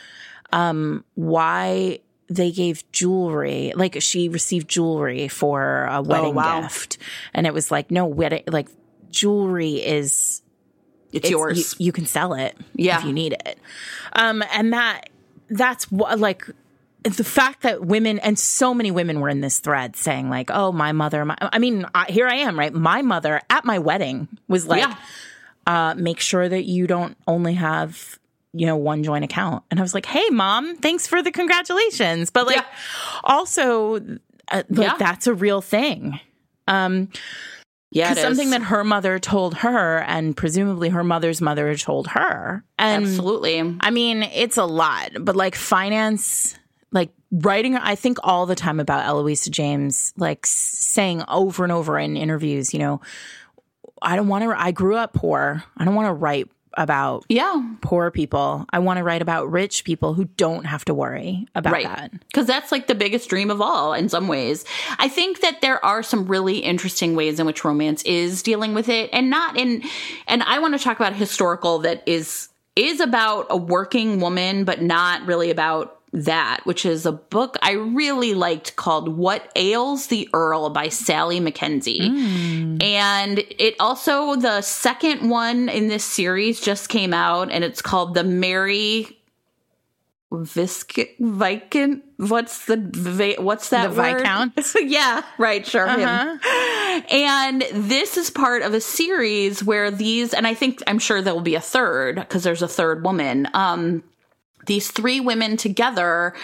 um why they gave jewelry like she received jewelry for a wedding oh, wow. gift and it was like no wedding like jewelry is it's, it's yours. You, you, can sell it yeah. if you need it. Um, and that that's what like the fact that women and so many women were in this thread saying like, "Oh, my mother." My, I mean, I, here I am, right? My mother at my wedding was like, Yeah. uh, "Make sure that you don't only have." You know, one joint account. And I was like, hey, mom, thanks for the congratulations. But like, Yeah. also, uh, like, Yeah. that's a real thing. Um, Yeah, something that her mother told her, and presumably her mother's mother told her. And absolutely. I mean, it's a lot, but like finance, like writing, I think all the time about Eloisa James, like saying over and over in interviews, you know, I don't want to, I grew up poor. I don't want to write about Yeah. poor people. I want to write about rich people who don't have to worry about right that. because that's like the biggest dream of all in some ways i think that there are some really interesting ways in which romance is dealing with it and not in and i want to talk about historical that is is about a working woman but not really about that which is a book i really liked called what ails the earl by sally mackenzie and it also the second one in this series just came out and it's called the merry Visc Viscount. What's the what's that The word? Viscount? yeah, right, sure. Uh-huh. And this is part of a series where these, and I think I'm sure there will be a third because there's a third woman. Um, these three women together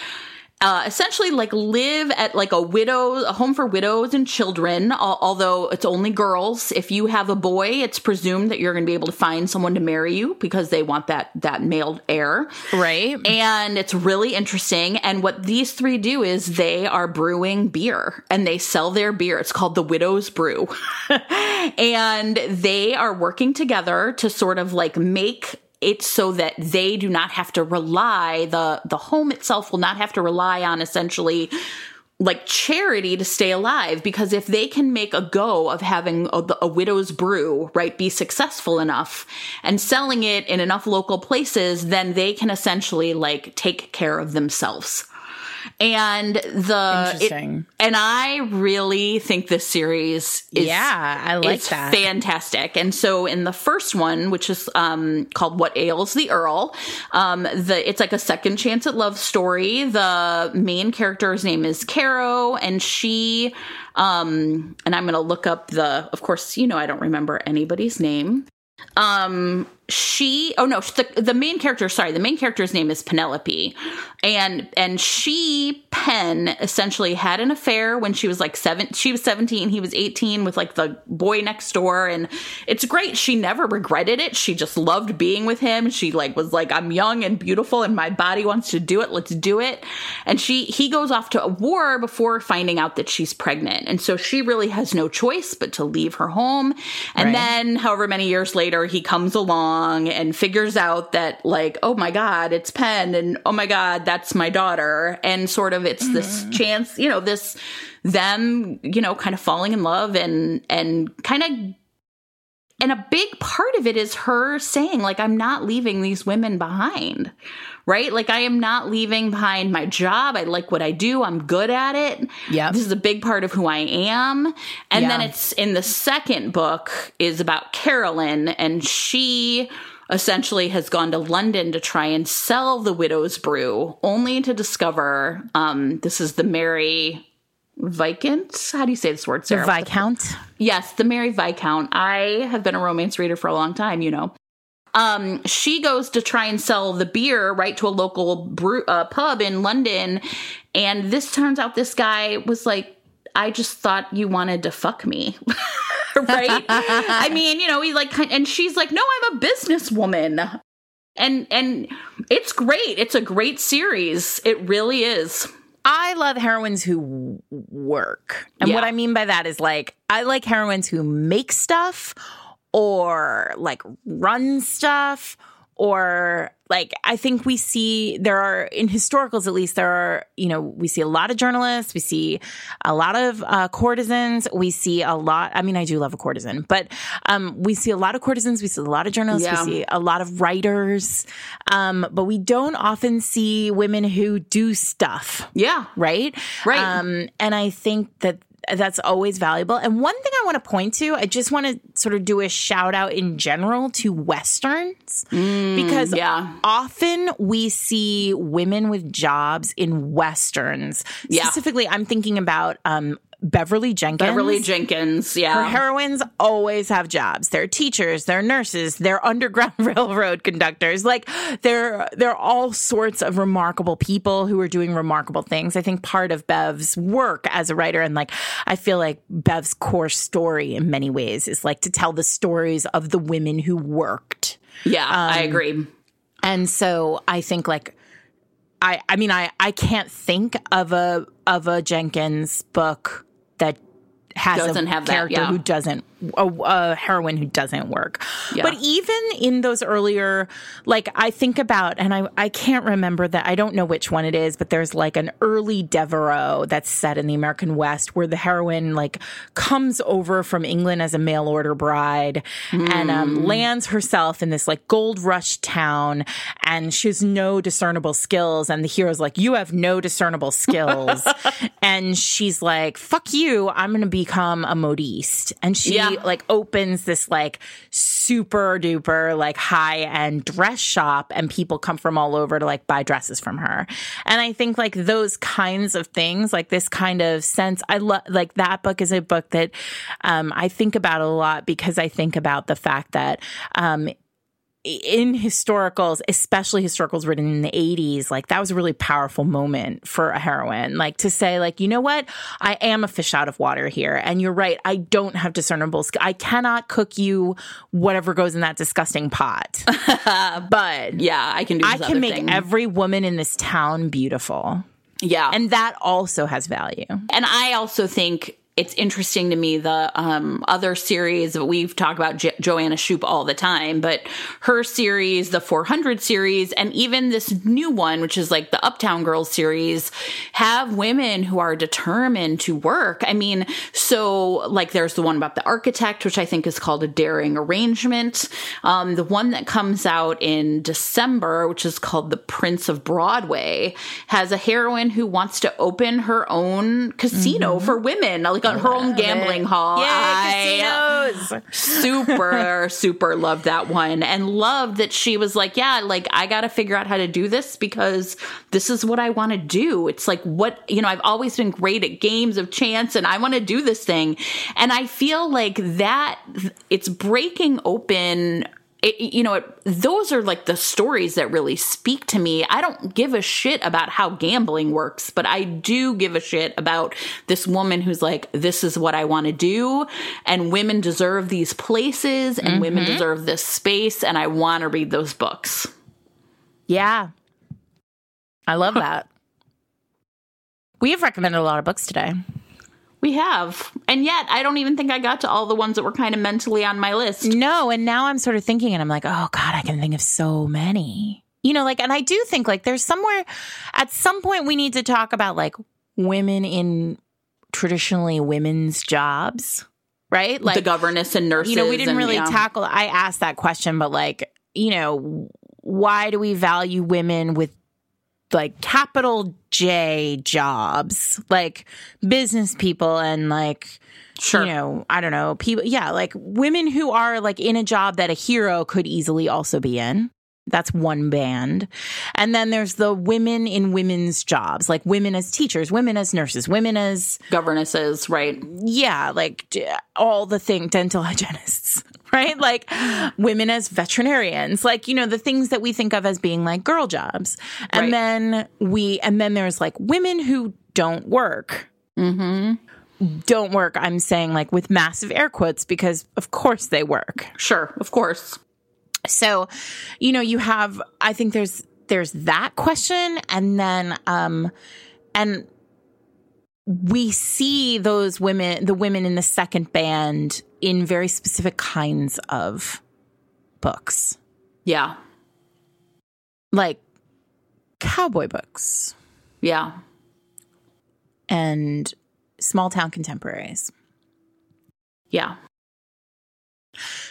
uh, essentially like live at like a widow a home for widows and children although it's only girls if you have a boy it's presumed that you're going to be able to find someone to marry you because they want that that male heir Right. and it's really interesting. And what these three do is they are brewing beer and they sell their beer. It's called the Widow's Brew. and they are working together to sort of like make it so that they do not have to rely the the home itself will not have to rely on essentially like charity to stay alive. Because if they can make a go of having a, a widow's brew right be successful enough and selling it in enough local places then they can essentially like take care of themselves and the it- and i really think this series is yeah, I like that. fantastic. And so in the first one, which is um, called "What Ails the Earl," um, the it's like a second chance at love story. The main character's name is Caro, and she, um, and I'm going to look up the. Of course, you know I don't remember anybody's name. Um, she oh no the, the main character sorry the main character's name is penelope. And and she pen essentially had an affair when she was like seven she was 17 he was 18 with like the boy next door. And it's great. She never regretted it. She just loved being with him. She like was like i'm young and beautiful and my body wants to do it. Let's do it. And she he goes off to a war before finding out that she's pregnant. And so she really has no choice but to leave her home. And Right. then however many years later he comes along and figures out that like oh my god it's penn and oh my god that's my daughter. And sort of it's this mm-hmm. chance you know this them you know kind of falling in love and and kind of and a big part of it is her saying like i'm not leaving these women behind right like i am not leaving behind my job i like what i do i'm good at it Yeah. this is a big part of who i am and then it's in the second book is about carolyn and she essentially has gone to london to try and sell the widow's brew only to discover um this is the merry Viscount. How do you say this word, Sarah? Viscount. Yes, the Merry Viscount. I have been a romance reader for a long time, you know. Um, she goes to try and sell the beer right to a local brew, uh, pub in London, and this turns out this guy was like, "I just thought you wanted to fuck me." right? I mean, you know, he like, and she's like, "No, I'm a businesswoman," and and it's great. It's a great series. It really is. I love heroines who work. And Yeah. what I mean by that is like, I like heroines who make stuff or like run stuff or like I think we see there are in historicals at least there are you know we see a lot of journalists we see a lot of uh, courtesans we see a lot I mean I do love a courtesan but um, we see a lot of courtesans we see a lot of journalists Yeah. we see a lot of writers um, but we don't often see women who do stuff Yeah. right? Right. Um, and I think that that's always valuable. And one thing I want to point to, I just want to sort of do a shout out in general to westerns because yeah. often we see women with jobs in westerns. Yeah. Specifically, I'm thinking about um, Beverly Jenkins. Beverly Jenkins, yeah. Her heroines always have jobs. They're teachers, they're nurses, they're underground railroad conductors. Like they're they're all sorts of remarkable people who are doing remarkable things. I think part of Bev's work as a writer and like I feel like Bev's core story in many ways is like to tell the stories of the women who worked. yeah, Um, I agree. And so I think like I I mean I I can't think of a of a Jenkins book that has Doesn't a have that, character yeah. who doesn't a, a heroine who doesn't work. Yeah. But even in those earlier like I think about and I I can't remember that I don't know which one it is but there's like an early Deveraux that's set in the American West where the heroine like comes over from England as a mail order bride and Hmm. um, lands herself in this like gold rush town and she has no discernible skills and the hero's like you have no discernible skills and she's like fuck you I'm going to become a modiste and she Yeah. like opens this like super duper like high end dress shop and people come from all over to like buy dresses from her. And I think like those kinds of things, like this kind of sense, I love like that book is a book that um, I think about a lot because I think about the fact that um, in historicals, especially historicals written in the 80s, like that was a really powerful moment for a heroine. Like to say, like, you know what? I am a fish out of water here. And you're right. I don't have discernible sk- I cannot cook you whatever goes in that disgusting pot. but Yeah, I can do. I can make thing. every woman in this town beautiful. yeah, And that also has value. And I also think it's interesting to me the um, other series that we've talked about jo- Joanna Shupe all the time, but her series, the 400 series, and even this new one, which is like the Uptown Girls series, have women who are determined to work. I mean, so like there's the one about the architect, which I think is called a daring arrangement. Um, the one that comes out in December, which is called the Prince of Broadway, has a heroine who wants to open her own casino for women, like on her own gambling hall. I- casinos. super super loved that one and loved that she was like yeah like i gotta figure out how to do this because this is what i want to do it's like what you know i've always been great at games of chance and i want to do this thing and i feel like that it's breaking open it, you know, it, those are like the stories that really speak to me. I don't give a shit about how gambling works, but I do give a shit about this woman who's like, this is what I want to do. And women deserve these places and women mm-hmm. deserve this space. And I want to read those books. Yeah. I love that. We have recommended a lot of books today. We have. And yet, I don't even think I got to all the ones that were kind of mentally on my list. No, and now I'm sort of thinking, and I'm like, oh God, I can think of so many. You know, like, and I do think like there's somewhere at some point we need to talk about like women in traditionally women's jobs, right? Like the governess and nurses. you know, we didn't and, really yeah. tackle. I asked that question, but like, you know, why do we value women with like capital J jobs, like business people and like, Sure. you know, I don't know, people, yeah, like women who are like in a job that a hero could easily also be in. That's one band. And then there's the women in women's jobs, like women as teachers, women as nurses, women as governesses, right? yeah, like all the thing dental hygienists, right? Like women as veterinarians, like you know the things that we think of as being like girl jobs, and Right. then we and then there's like women who don't work. Mm-hmm. Don't work. I'm saying like with massive air quotes because of course they work. Sure, of course. So, you know, you have I think there's there's that question and then um and we see those women the women in the second band in very specific kinds of books. Yeah. Like cowboy books Yeah. and small town contemporaries. Yeah.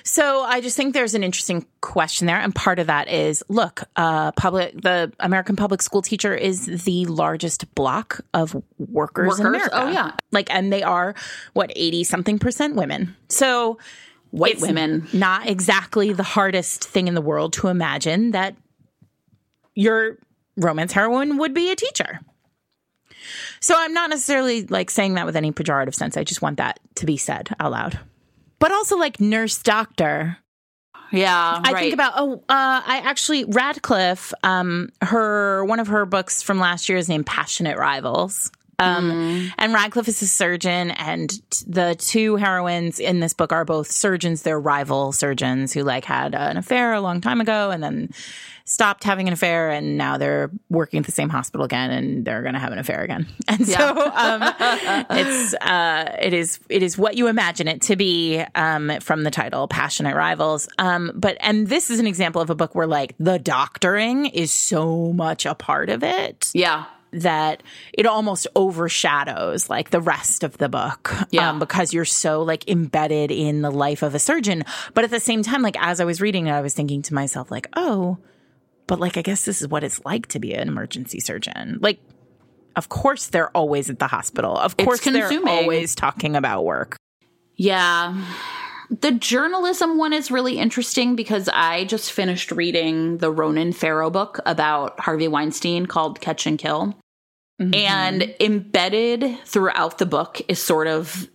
So I just think there's an interesting question there, and part of that is, look, uh, public the American public school teacher is the largest block of workers, in America. Oh, yeah. like, and they are what eighty something percent women. So White it's women. not exactly the hardest thing in the world to imagine that your romance heroine would be a teacher. So I'm not necessarily like saying that with any pejorative sense. I just want that to be said out loud. But also like nurse doctor. Yeah, I right. think about oh, uh, I actually Radclyffe. Um, her one of her books from last year is named Passionate Rivals. Um, and Radclyffe is a surgeon, and t- the two heroines in this book are both surgeons. They're rival surgeons who like had an affair a long time ago, and then stopped having an affair, and now they're working at the same hospital again, and they're going to have an affair again. And so um, it's uh, it is it is what you imagine it to be um, from the title, passionate rivals. Um, but and this is an example of a book where like the doctoring is so much a part of it yeah. That it almost overshadows like the rest of the book Yeah. um, because you're so like embedded in the life of a surgeon. But at the same time like as i was reading it i was thinking to myself like oh but like i guess this is what it's like to be an emergency surgeon. Like of course they're always at the hospital. Of course they're always talking about work. Yeah. The journalism one is really interesting because I just finished reading the Ronan Farrow book about Harvey Weinstein called Catch and Kill. And embedded throughout the book is sort of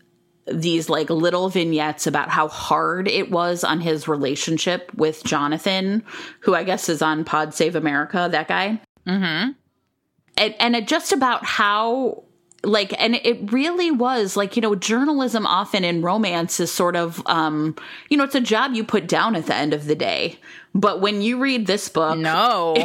these like little vignettes about how hard it was on his relationship with Jonathan, who I guess is on Pod Save America, that guy. mm-hmm and, and it just about how like and it really was like you know journalism often in romance is sort of um you know it's a job you put down at the end of the day but when you read this book no.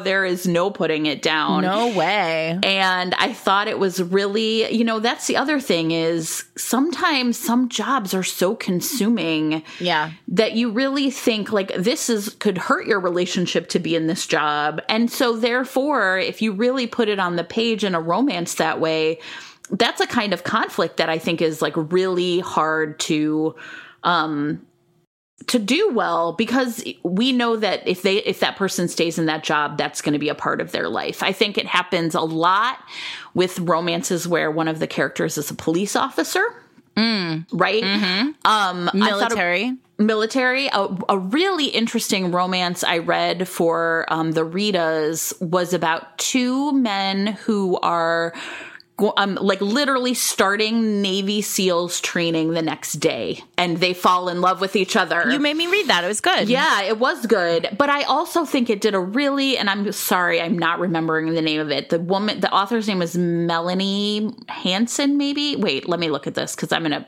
there is no putting it down. No way. And I thought it was really, you know, that's the other thing is sometimes some jobs are so consuming yeah. that you really think like this is could hurt your relationship to be in this job. And so therefore, if you really put it on the page in a romance that way, that's a kind of conflict that I think is like really hard to um to do well because we know that if they if that person stays in that job that's going to be a part of their life. I think it happens a lot with romances where one of the characters is a police officer. Right? Um I thought it- military. Military. A, a really interesting romance I read for um, the Ritas was about two men who are. Um, like literally starting Navy SEALs training the next day, and they fall in love with each other. you made me read that it was good Yeah, it was good, but I also think it did a really and I'm sorry, I'm not remembering the name of it. The woman the author's name was Melanie Hansen maybe. Wait, let me look at this cuz I'm going to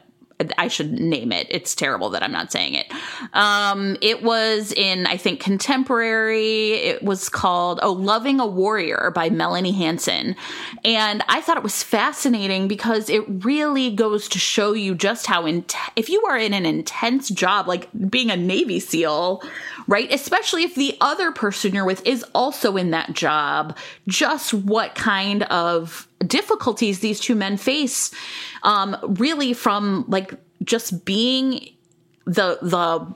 I should name it. It's terrible that I'm not saying it. Um, it was in, I think, contemporary. It was called Oh, Loving a Warrior by Melanie Hansen. And I thought it was fascinating because it really goes to show you just how, in- if you are in an intense job, like being a Navy SEAL, right? Especially if the other person you're with is also in that job, just what kind of difficulties these two men face um really from like just being the the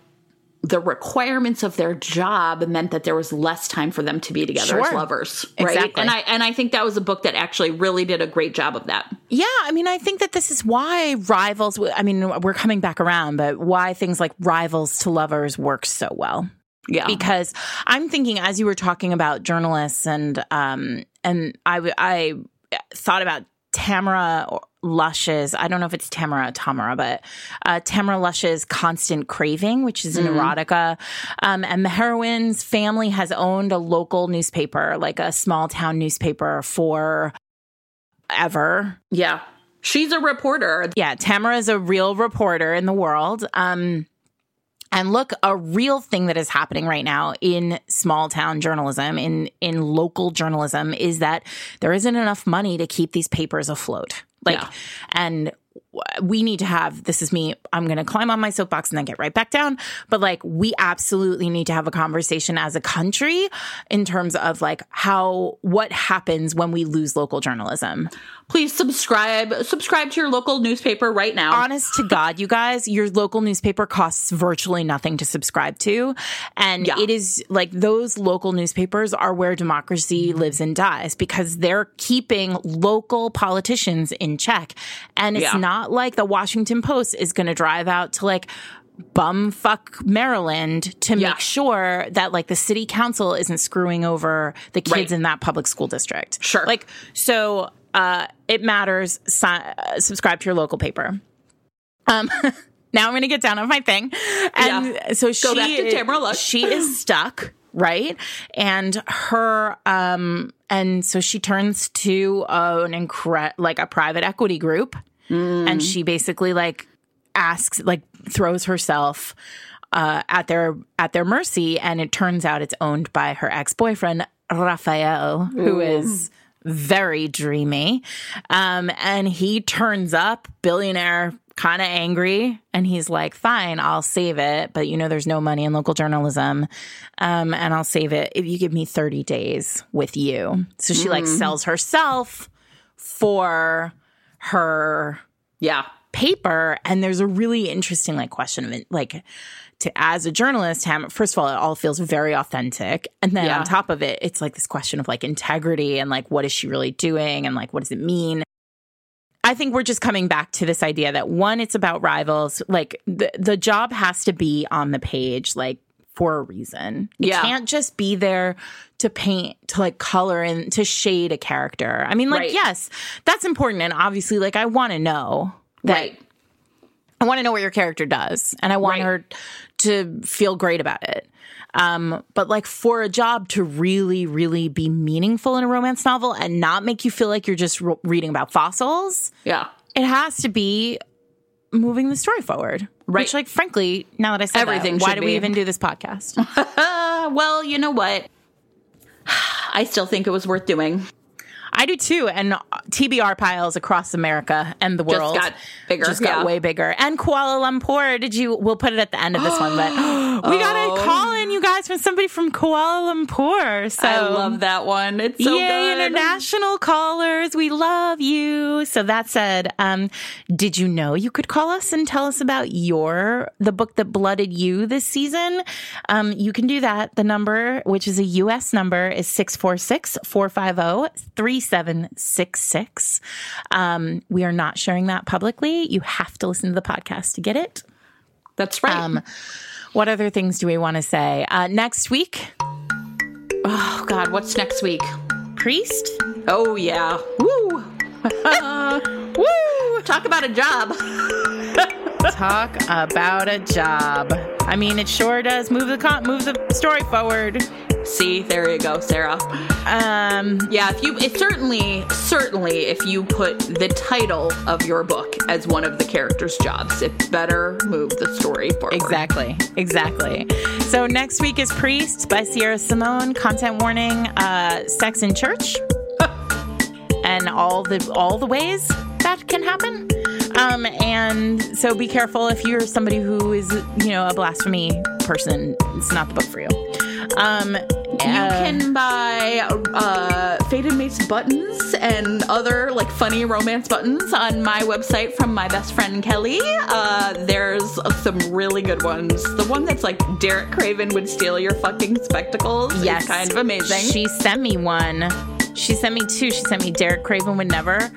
the requirements of their job meant that there was less time for them to be together as lovers right Exactly. and i and i think that was a book that actually really did a great job of that Yeah, I mean, I think that this is why rivals. I mean, we're coming back around, but why things like rivals to lovers work so well. yeah Because I'm thinking, as you were talking about journalists, and um, and I I thought about Tamara Lush's. I don't know if it's Tamara or Tamara, but uh, Tamara Lush's "Constant Craving," which is an erotica, um, and the heroine's family has owned a local newspaper, like a small town newspaper, for ever yeah she's a reporter yeah, Tamara is a real reporter in the world. Um, and look, a real thing that is happening right now in small town journalism, in in local journalism, is that there isn't enough money to keep these papers afloat. Like, Yeah. and we need to have this is me i'm going to climb on my soapbox and then get right back down but like we absolutely need to have a conversation as a country in terms of like how what happens when we lose local journalism Please subscribe. Subscribe to your local newspaper right now. honest to god you guys your local newspaper costs virtually nothing to subscribe to and Yeah. it is like those local newspapers are where democracy lives and dies because they're keeping local politicians in check and it's Yeah. not like the washington post is going to drive out to like bumfuck Maryland to Yeah. make sure that like the city council isn't screwing over the kids Right. in that public school district. Sure. Like so uh it matters si- uh, subscribe to your local paper. Um now I'm going to get down on my thing. And Yeah. so she back to Tamara Lush. she is stuck, right? And her um and so she turns to uh, an incre- like a private equity group and she basically like asks like throws herself uh, at their at their mercy. And it turns out it's owned by her ex-boyfriend Raphael who is very dreamy. Um, and he turns up billionaire kind of angry. And he's like fine I'll save it. But you know there's no money in local journalism. Um, and I'll save it if you give me 30 days with you. So she like sells herself for her yeah. paper and there's a really interesting like question of it like to as a journalist Ham, first of all it all feels very authentic and then Yeah. on top of it it's like this question of like integrity and like what is she really doing and like what does it mean I think we're just coming back to this idea that one it's about rivals like the the job has to be on the page like for a reason. It Yeah. can't just be there to paint, to like color and to shade a character. I mean, like, Right. yes, that's important. And obviously, like, I want to know that Right. I want to know what your character does, and I want Right. her to feel great about it. Um, but like for a job to really, really be meaningful in a romance novel and not make you feel like you're just re- reading about fossils, Yeah. it has to be moving the story forward. Right. Which, like, frankly, now that I said Everything that, why do we even do this podcast? Well, you know what? I still think it was worth doing. I do too. And TBR piles across America and the world just got bigger, Just got yeah. way bigger. And Kuala Lumpur. Did you? We'll put it at the end of this one, but we got Oh. a call in, you guys, from somebody from Kuala Lumpur. So I love that one. It's so Yay, good. international callers. We love you. So that said, um, did you know you could call us and tell us about your the book that blooded you this season? Um, you can do that. The number, which is a US number, is 646-450-3766. Um, we are not sharing that publicly. You have to listen to the podcast to get it. That's right. Um, what other things do we want to say? Uh, next week, oh God, what's next week? Priest. Oh yeah. Woo. Woo. Talk about a job. Talk about a job. I mean, it sure does move the con- move the story forward. See, there you go, Sarah. Um, Yeah, if you, it certainly, certainly, if you put the title of your book as one of the characters' jobs, it better move the story forward. exactly, exactly. So next week is Priest by Sierra Simone. Content warning: uh, sex in church, and all the all the ways that can happen. Um, and so be careful if you're somebody who is, you know, a blasphemy person. It's not the book for you. Um, You can buy uh, Fated Mates buttons and other like funny romance buttons on my website from my best friend Kelly. Uh, there's some really good ones. The one that's like Derek Craven would steal your fucking spectacles. is Yes. kind of amazing. She sent me one. She sent me two. She sent me Derek Craven would never.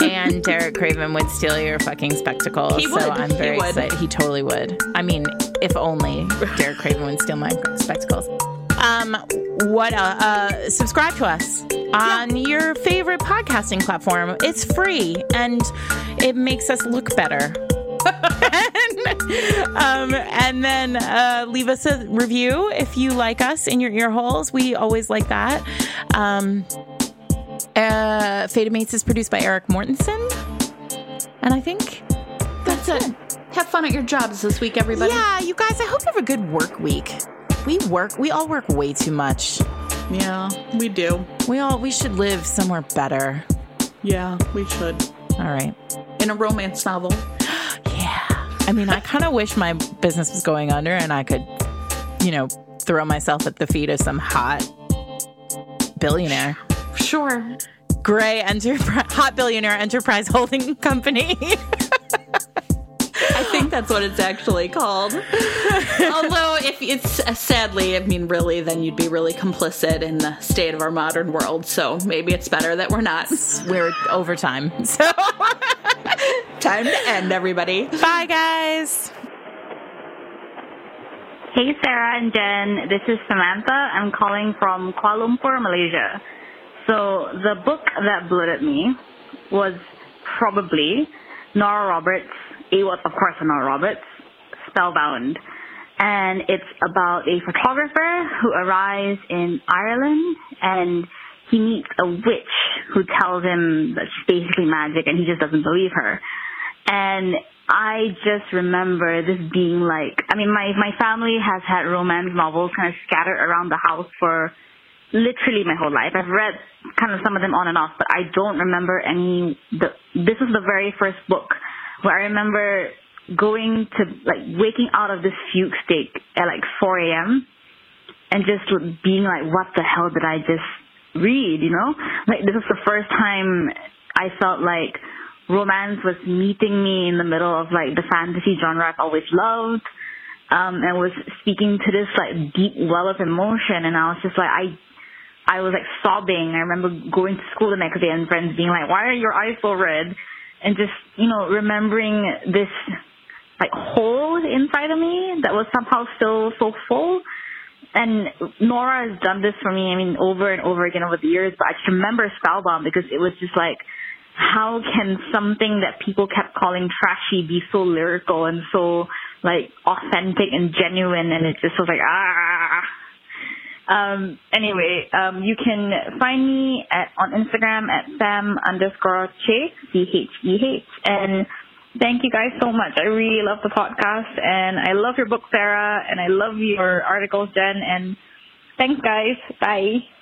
And Derek Craven would steal your fucking spectacles. He would. So I'm He very would. excited. He totally would. I mean, if only Derek Craven would steal my spectacles. Um, what? Uh, uh, subscribe to us on your favorite podcasting platform. It's free and it makes us look better. um, and then uh, leave us a review if you like us in your ear holes. We always like that. Um, uh, Fated Mates is produced by Eric Mortensen. And I think that's it. Have fun at your jobs this week, everybody. yeah, you guys, I hope you have a good work week. We work, we all work way too much. Yeah, we do. We all, we should live somewhere better. Yeah, we should. All right. in a romance novel. Yeah. I mean, I kind of wish my business was going under and I could, you know, throw myself at the feet of some hot billionaire. Sure. Grey enterprise, hot billionaire enterprise holding company. I think that's what it's actually called. Although, if it's uh, sadly, I mean, really, then you'd be really complicit in the state of our modern world. So maybe it's better that we're not. We're over time. So Time to end, everybody. bye, guys. Hey, Sarah and Jen. This is Samantha. I'm calling from Kuala Lumpur, Malaysia. So the book that blooded me was probably Nora Roberts. It was, of course, Nora Roberts, Spellbound. And it's about a photographer who arrives in Ireland and he meets a witch who tells him that she's basically magic and he just doesn't believe her. And I just remember this being like, I mean, my, my family has had romance novels kind of scattered around the house for literally my whole life. I've read kind of some of them on and off, but I don't remember any, the, this is the very first book where I remember going to, like, waking out of this fugue state at like 4 a.m. and just being like, what the hell did I just read, you know? Like, this was the first time I felt like, romance was meeting me in the middle of like the fantasy genre I've always loved. Um, and was speaking to this like deep well of emotion and I was just like I I was like sobbing. I remember going to school the next day and friends being like, Why are your eyes so red? And just, you know, remembering this like hole inside of me that was somehow still so full. And Nora has done this for me, I mean, over and over again over the years, but I just remember Spellbound because it was just like how can something that people kept calling trashy be so lyrical and so like authentic and genuine and it just was like ah um anyway um you can find me at on instagram at sam underscore che c-h-e-h and thank you guys so much. I really love the podcast and i love your book sarah and i love your articles jen. And thanks guys. Bye